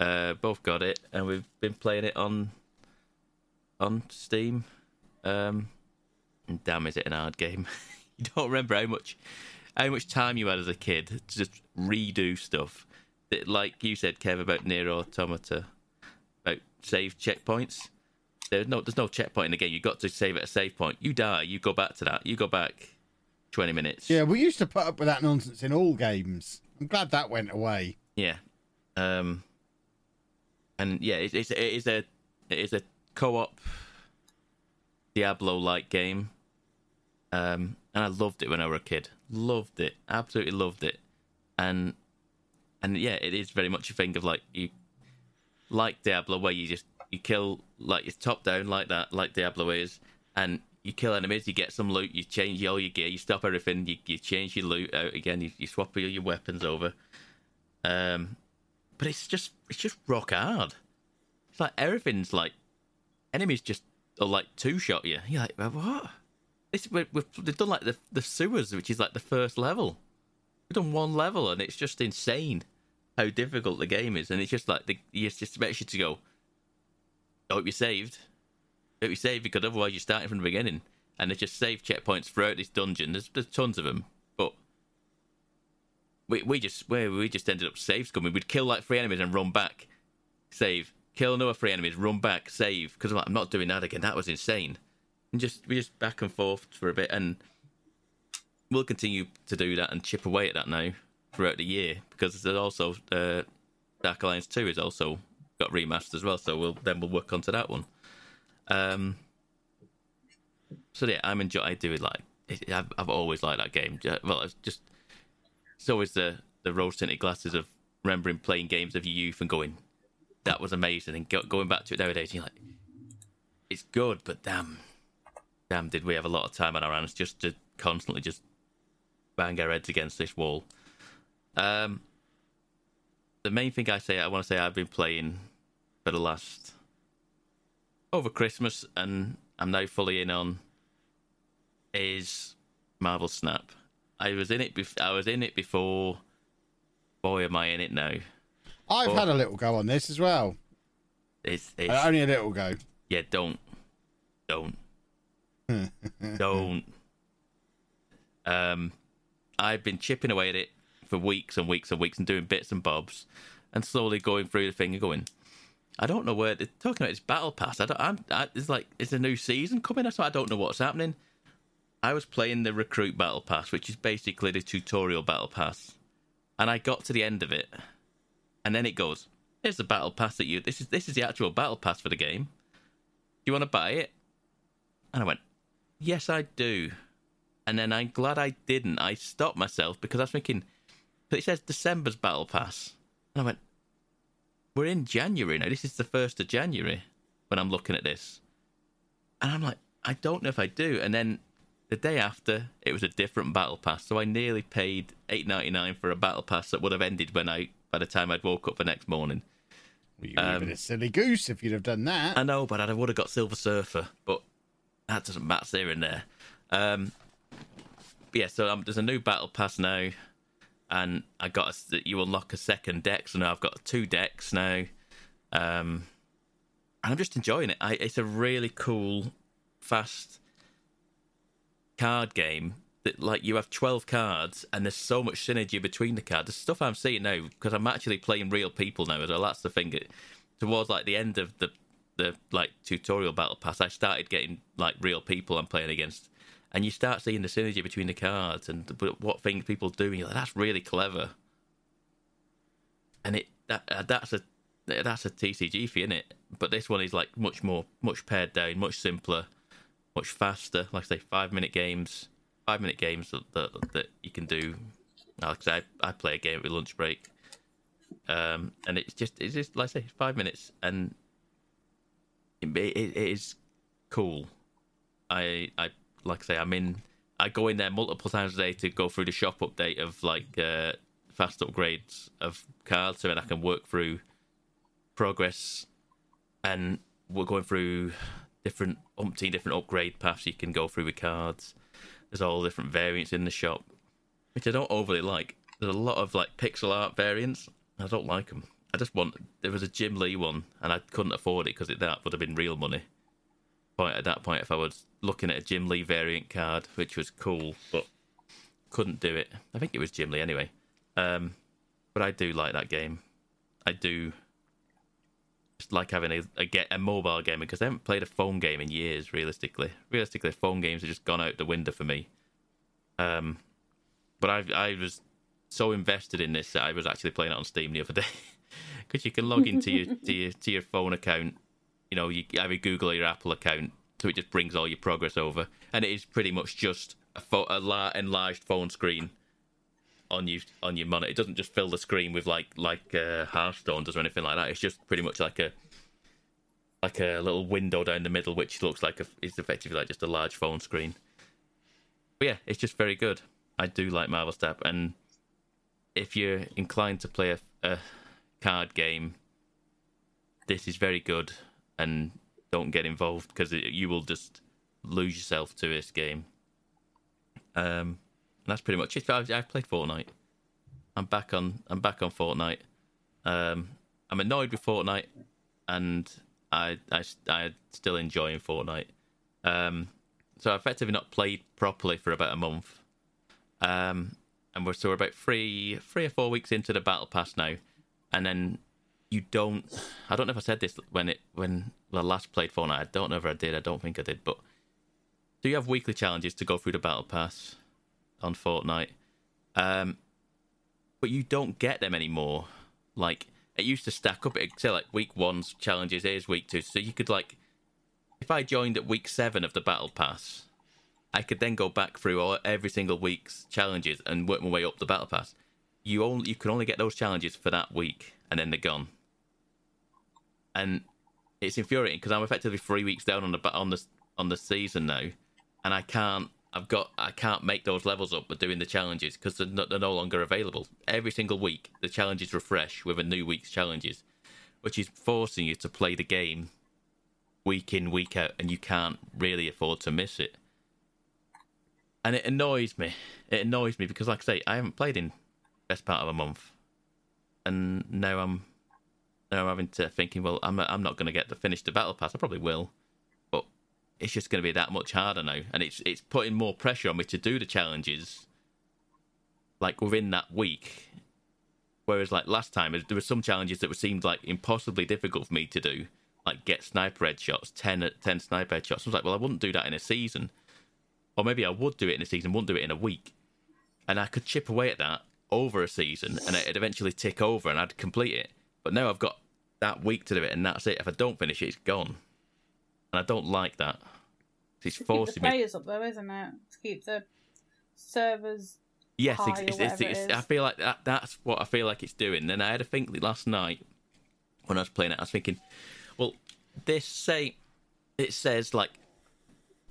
uh, both got it, and we've been playing it on on Steam. Um, and damn, is it an hard game? you don't remember how much how much time you had as a kid to just redo stuff. That, like you said, Kev, about NieR: Automata, about save checkpoints. There's no there's no checkpoint in the game. You got to save at a save point. You die, you go back to that. You go back twenty minutes. Yeah, we used to put up with that nonsense in all games. I'm glad that went away. Yeah. Um. And yeah, it, it's it is a it is a co-op Diablo-like game. Um, and I loved it when I was a kid. Loved it, absolutely loved it. And and yeah, it is very much a thing of like you like Diablo, where you just you kill like it's top down like that, like Diablo is, and you kill enemies, you get some loot, you change all your gear, you stop everything, you, you change your loot out again, you, you swap all your weapons over. Um, but it's just it's just rock hard. It's like everything's like enemies just are like two shot you. You're like, "Well, what? It's, we've, we've they've done like the the sewers, which is like the first level. We've done one level, and it's just insane how difficult the game is. And it's just like the you just expect you to go. I hope you saved. I hope you saved because otherwise you're starting from the beginning. And there's just save checkpoints throughout this dungeon. There's there's tons of them, but we we just we we just ended up save scumming. We'd kill like three enemies and run back, save, kill another three enemies, run back, save. Because I'm like, I'm not doing that again. That was insane. And just we just back and forth for a bit, and we'll continue to do that and chip away at that now throughout the year because there's also uh, Dark Alliance Two is also got remastered as well. So we'll then we'll work onto that one. Um. So yeah, I'm enjoying. I do like. It, I've I've always liked that game. Well, it's just it's always the the rose tinted glasses of remembering playing games of your youth and going, that was amazing, and go, going back to it nowadays, you're like, it's good, but damn, damn, did we have a lot of time on our hands just to constantly just bang our heads against this wall. Um, the main thing I say, I want to say, I've been playing for the last over Christmas, and I'm now fully in on is Marvel Snap. I was in it. I was in it before. Boy, am I in it now! I've Oh. had a little go on this as well. It's, it's Uh, only a little go. yeah. Don't, don't, don't. Um, I've been chipping away at it for weeks and weeks and weeks and doing bits and bobs, and slowly going through the thing and going. I don't know where they're talking about this battle pass. I don't. I'm. I, it's like it's a new season coming. So I don't know what's happening. I was playing the recruit battle pass, which is basically the tutorial battle pass, and I got to the end of it, and then it goes, "Here's the battle pass that you. This is this is the actual battle pass for the game. Do you want to buy it?" And I went, "Yes, I do." And then I'm glad I didn't. I stopped myself because I was thinking, but it says December's battle pass, and I went, "We're in January now. This is the first of January when I'm looking at this." And I'm like, I don't know if I do. And then the day after, it was a different battle pass. So I nearly paid eight ninety nine for a battle pass that would have ended when I by the time I'd woke up the next morning. Well, you'd have been a silly goose if you'd have done that. I know, but I would have got Silver Surfer, but that doesn't match there and there. Um, yeah, so um, there's a new battle pass now, and I got a, you unlock a second deck. So now I've got two decks now, um, and I'm just enjoying it. I, it's a really cool, fast card game. That like you have 12 cards, and there's so much synergy between the cards. The stuff I'm seeing now because I'm actually playing real people now as well. That's the thing. Towards like the end of the the like tutorial battle pass, I started getting like real people I'm playing against, and you start seeing the synergy between the cards and what things people do. You're like, that's really clever. And it that uh, that's a that's a TCG for you, innit? But this one is like much more, much pared down, much simpler, much faster. Like I say, five minute games, five minute games that that, that you can do. Like I I, play a game with lunch break, um, and it's just it's just like I say, five minutes, and it, it, it is cool. I I like I say, I'm in. I go in there multiple times a day to go through the shop update of like uh, fast upgrades of cards, so that I can work through progress, and we're going through different umpteen different upgrade paths you can go through with cards. There's all different variants in the shop, which I don't overly like. There's a lot of like pixel art variants. I don't like them. I just want. There was a Jim Lee one, and I couldn't afford it because that would have been real money. Point at that point, if I was looking at a Jim Lee variant card, which was cool, but couldn't do it. I think it was Jim Lee anyway. Um, but I do like that game. I do like having a, a get a mobile game because I haven't played a phone game in years. Realistically, realistically, phone games have just gone out the window for me. Um, but I I was so invested in this that I was actually playing it on Steam the other day because you can log into your to your to your phone account. You know, you have your Google or your Apple account, so it just brings all your progress over, and it is pretty much just a, fo- a la- enlarged phone screen on you on your monitor. It doesn't just fill the screen with like like uh, Hearthstone does or anything like that. It's just pretty much like a like a little window down the middle, which looks like a, it's effectively like just a large phone screen. But yeah, it's just very good. I do like Marvel Snap, and if you're inclined to play a, a card game, this is very good. And don't get involved because you will just lose yourself to this game. Um, that's pretty much it. I've, I've played Fortnite. I'm back on. I'm back on Fortnite. Um, I'm annoyed with Fortnite, and I I I still enjoying Fortnite. Um, so I've effectively not played properly for about a month. Um, and we're so we're about three three or four weeks into the battle pass now, and then you don't. I don't know if I said this when it when I last played Fortnite. I don't know if I did. I don't think I did. But do you have weekly challenges to go through the battle pass on Fortnite? Um, but you don't get them anymore. Like it used to stack up. It say like week one's challenges. Here's week two. So you could like, if I joined at week seven of the battle pass, I could then go back through all, every single week's challenges and work my way up the battle pass. You only you can only get those challenges for that week, and then they're gone. And it's infuriating because I'm effectively three weeks down on the on the on the season now, and I can't. I've got. I can't make those levels up with doing the challenges because they're, no- they're no longer available. Every single week, the challenges refresh with a new week's challenges, which is forcing you to play the game week in week out, and you can't really afford to miss it. And it annoys me. It annoys me because, like I say, I haven't played in best part of a month, and now I'm now I'm having to thinking, well, I'm I'm not going to get to finish the battle pass. I probably will, it's just going to be that much harder now, and it's it's putting more pressure on me to do the challenges, like within that week. Whereas like last time, there were some challenges that seemed like impossibly difficult for me to do, like get sniper headshots, 10, 10 sniper headshots. I was like, well, I wouldn't do that in a season, or maybe I would do it in a season, wouldn't do it in a week, and I could chip away at that over a season, and it'd eventually tick over, and I'd complete it. But now I've got that week to do it, and that's it. If I don't finish it, it's gone, and I don't like that. It's keep the forcing me. players up though, isn't it? To keep the servers Yes, high it's, it's, it's, I feel like that, that's what I feel like it's doing. Then I had a think last night when I was playing it. I was thinking, well, this say it says like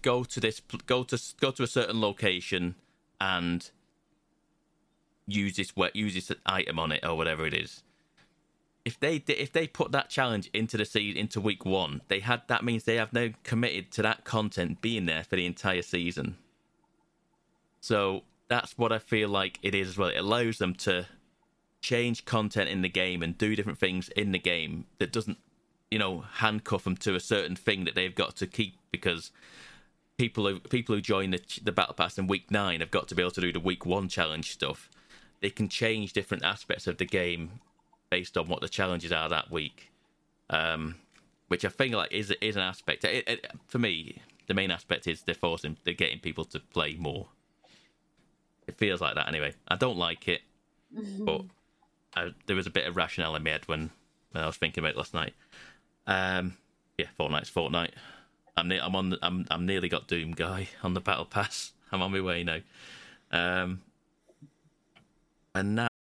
go to this, go to go to a certain location and use this use this item on it or whatever it is. If they if they put that challenge into the season into week one, they had that means they have now committed to that content being there for the entire season. So that's what I feel like it is as well. It allows them to change content in the game and do different things in the game that doesn't, you know, handcuff them to a certain thing that they've got to keep because people who people who join the the battle pass in week nine have got to be able to do the week one challenge stuff. They can change different aspects of the game based on what the challenges are that week, um, which I think like is is an aspect. It, it, for me, the main aspect is they're forcing, they're getting people to play more. It feels like that anyway. I don't like it, but I, there was a bit of rationale in my head when, when I was thinking about it last night. Um, yeah, Fortnite's Fortnite. I'm ne- I'm on the, I'm I'm nearly got Doom guy on the battle pass. I'm on my way now. Um, and now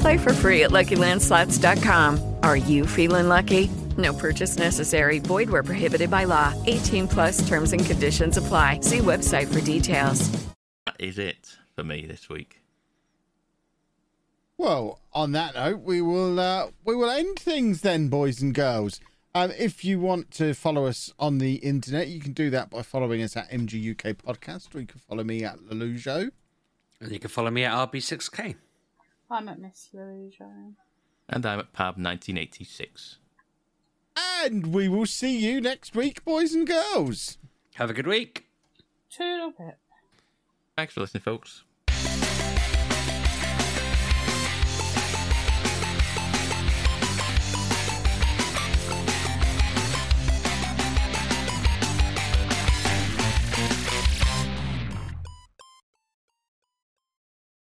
Play for free at LuckyLandSlots.com. Are you feeling lucky? No purchase necessary. Void where prohibited by law. 18 plus terms and conditions apply. See website for details. that is it for me this week. Well, on that note, we will uh, we will end things then, boys and girls. Um, if you want to follow us on the internet, you can do that by following us at MGUK Podcast, or you can follow me at Lelujo. And you can follow me at RB6K. I'm at Miss Louisa. And I'm at Pab 1986. And we will see you next week, boys and girls. Have a good week. Toodle pip. Thanks for listening, folks.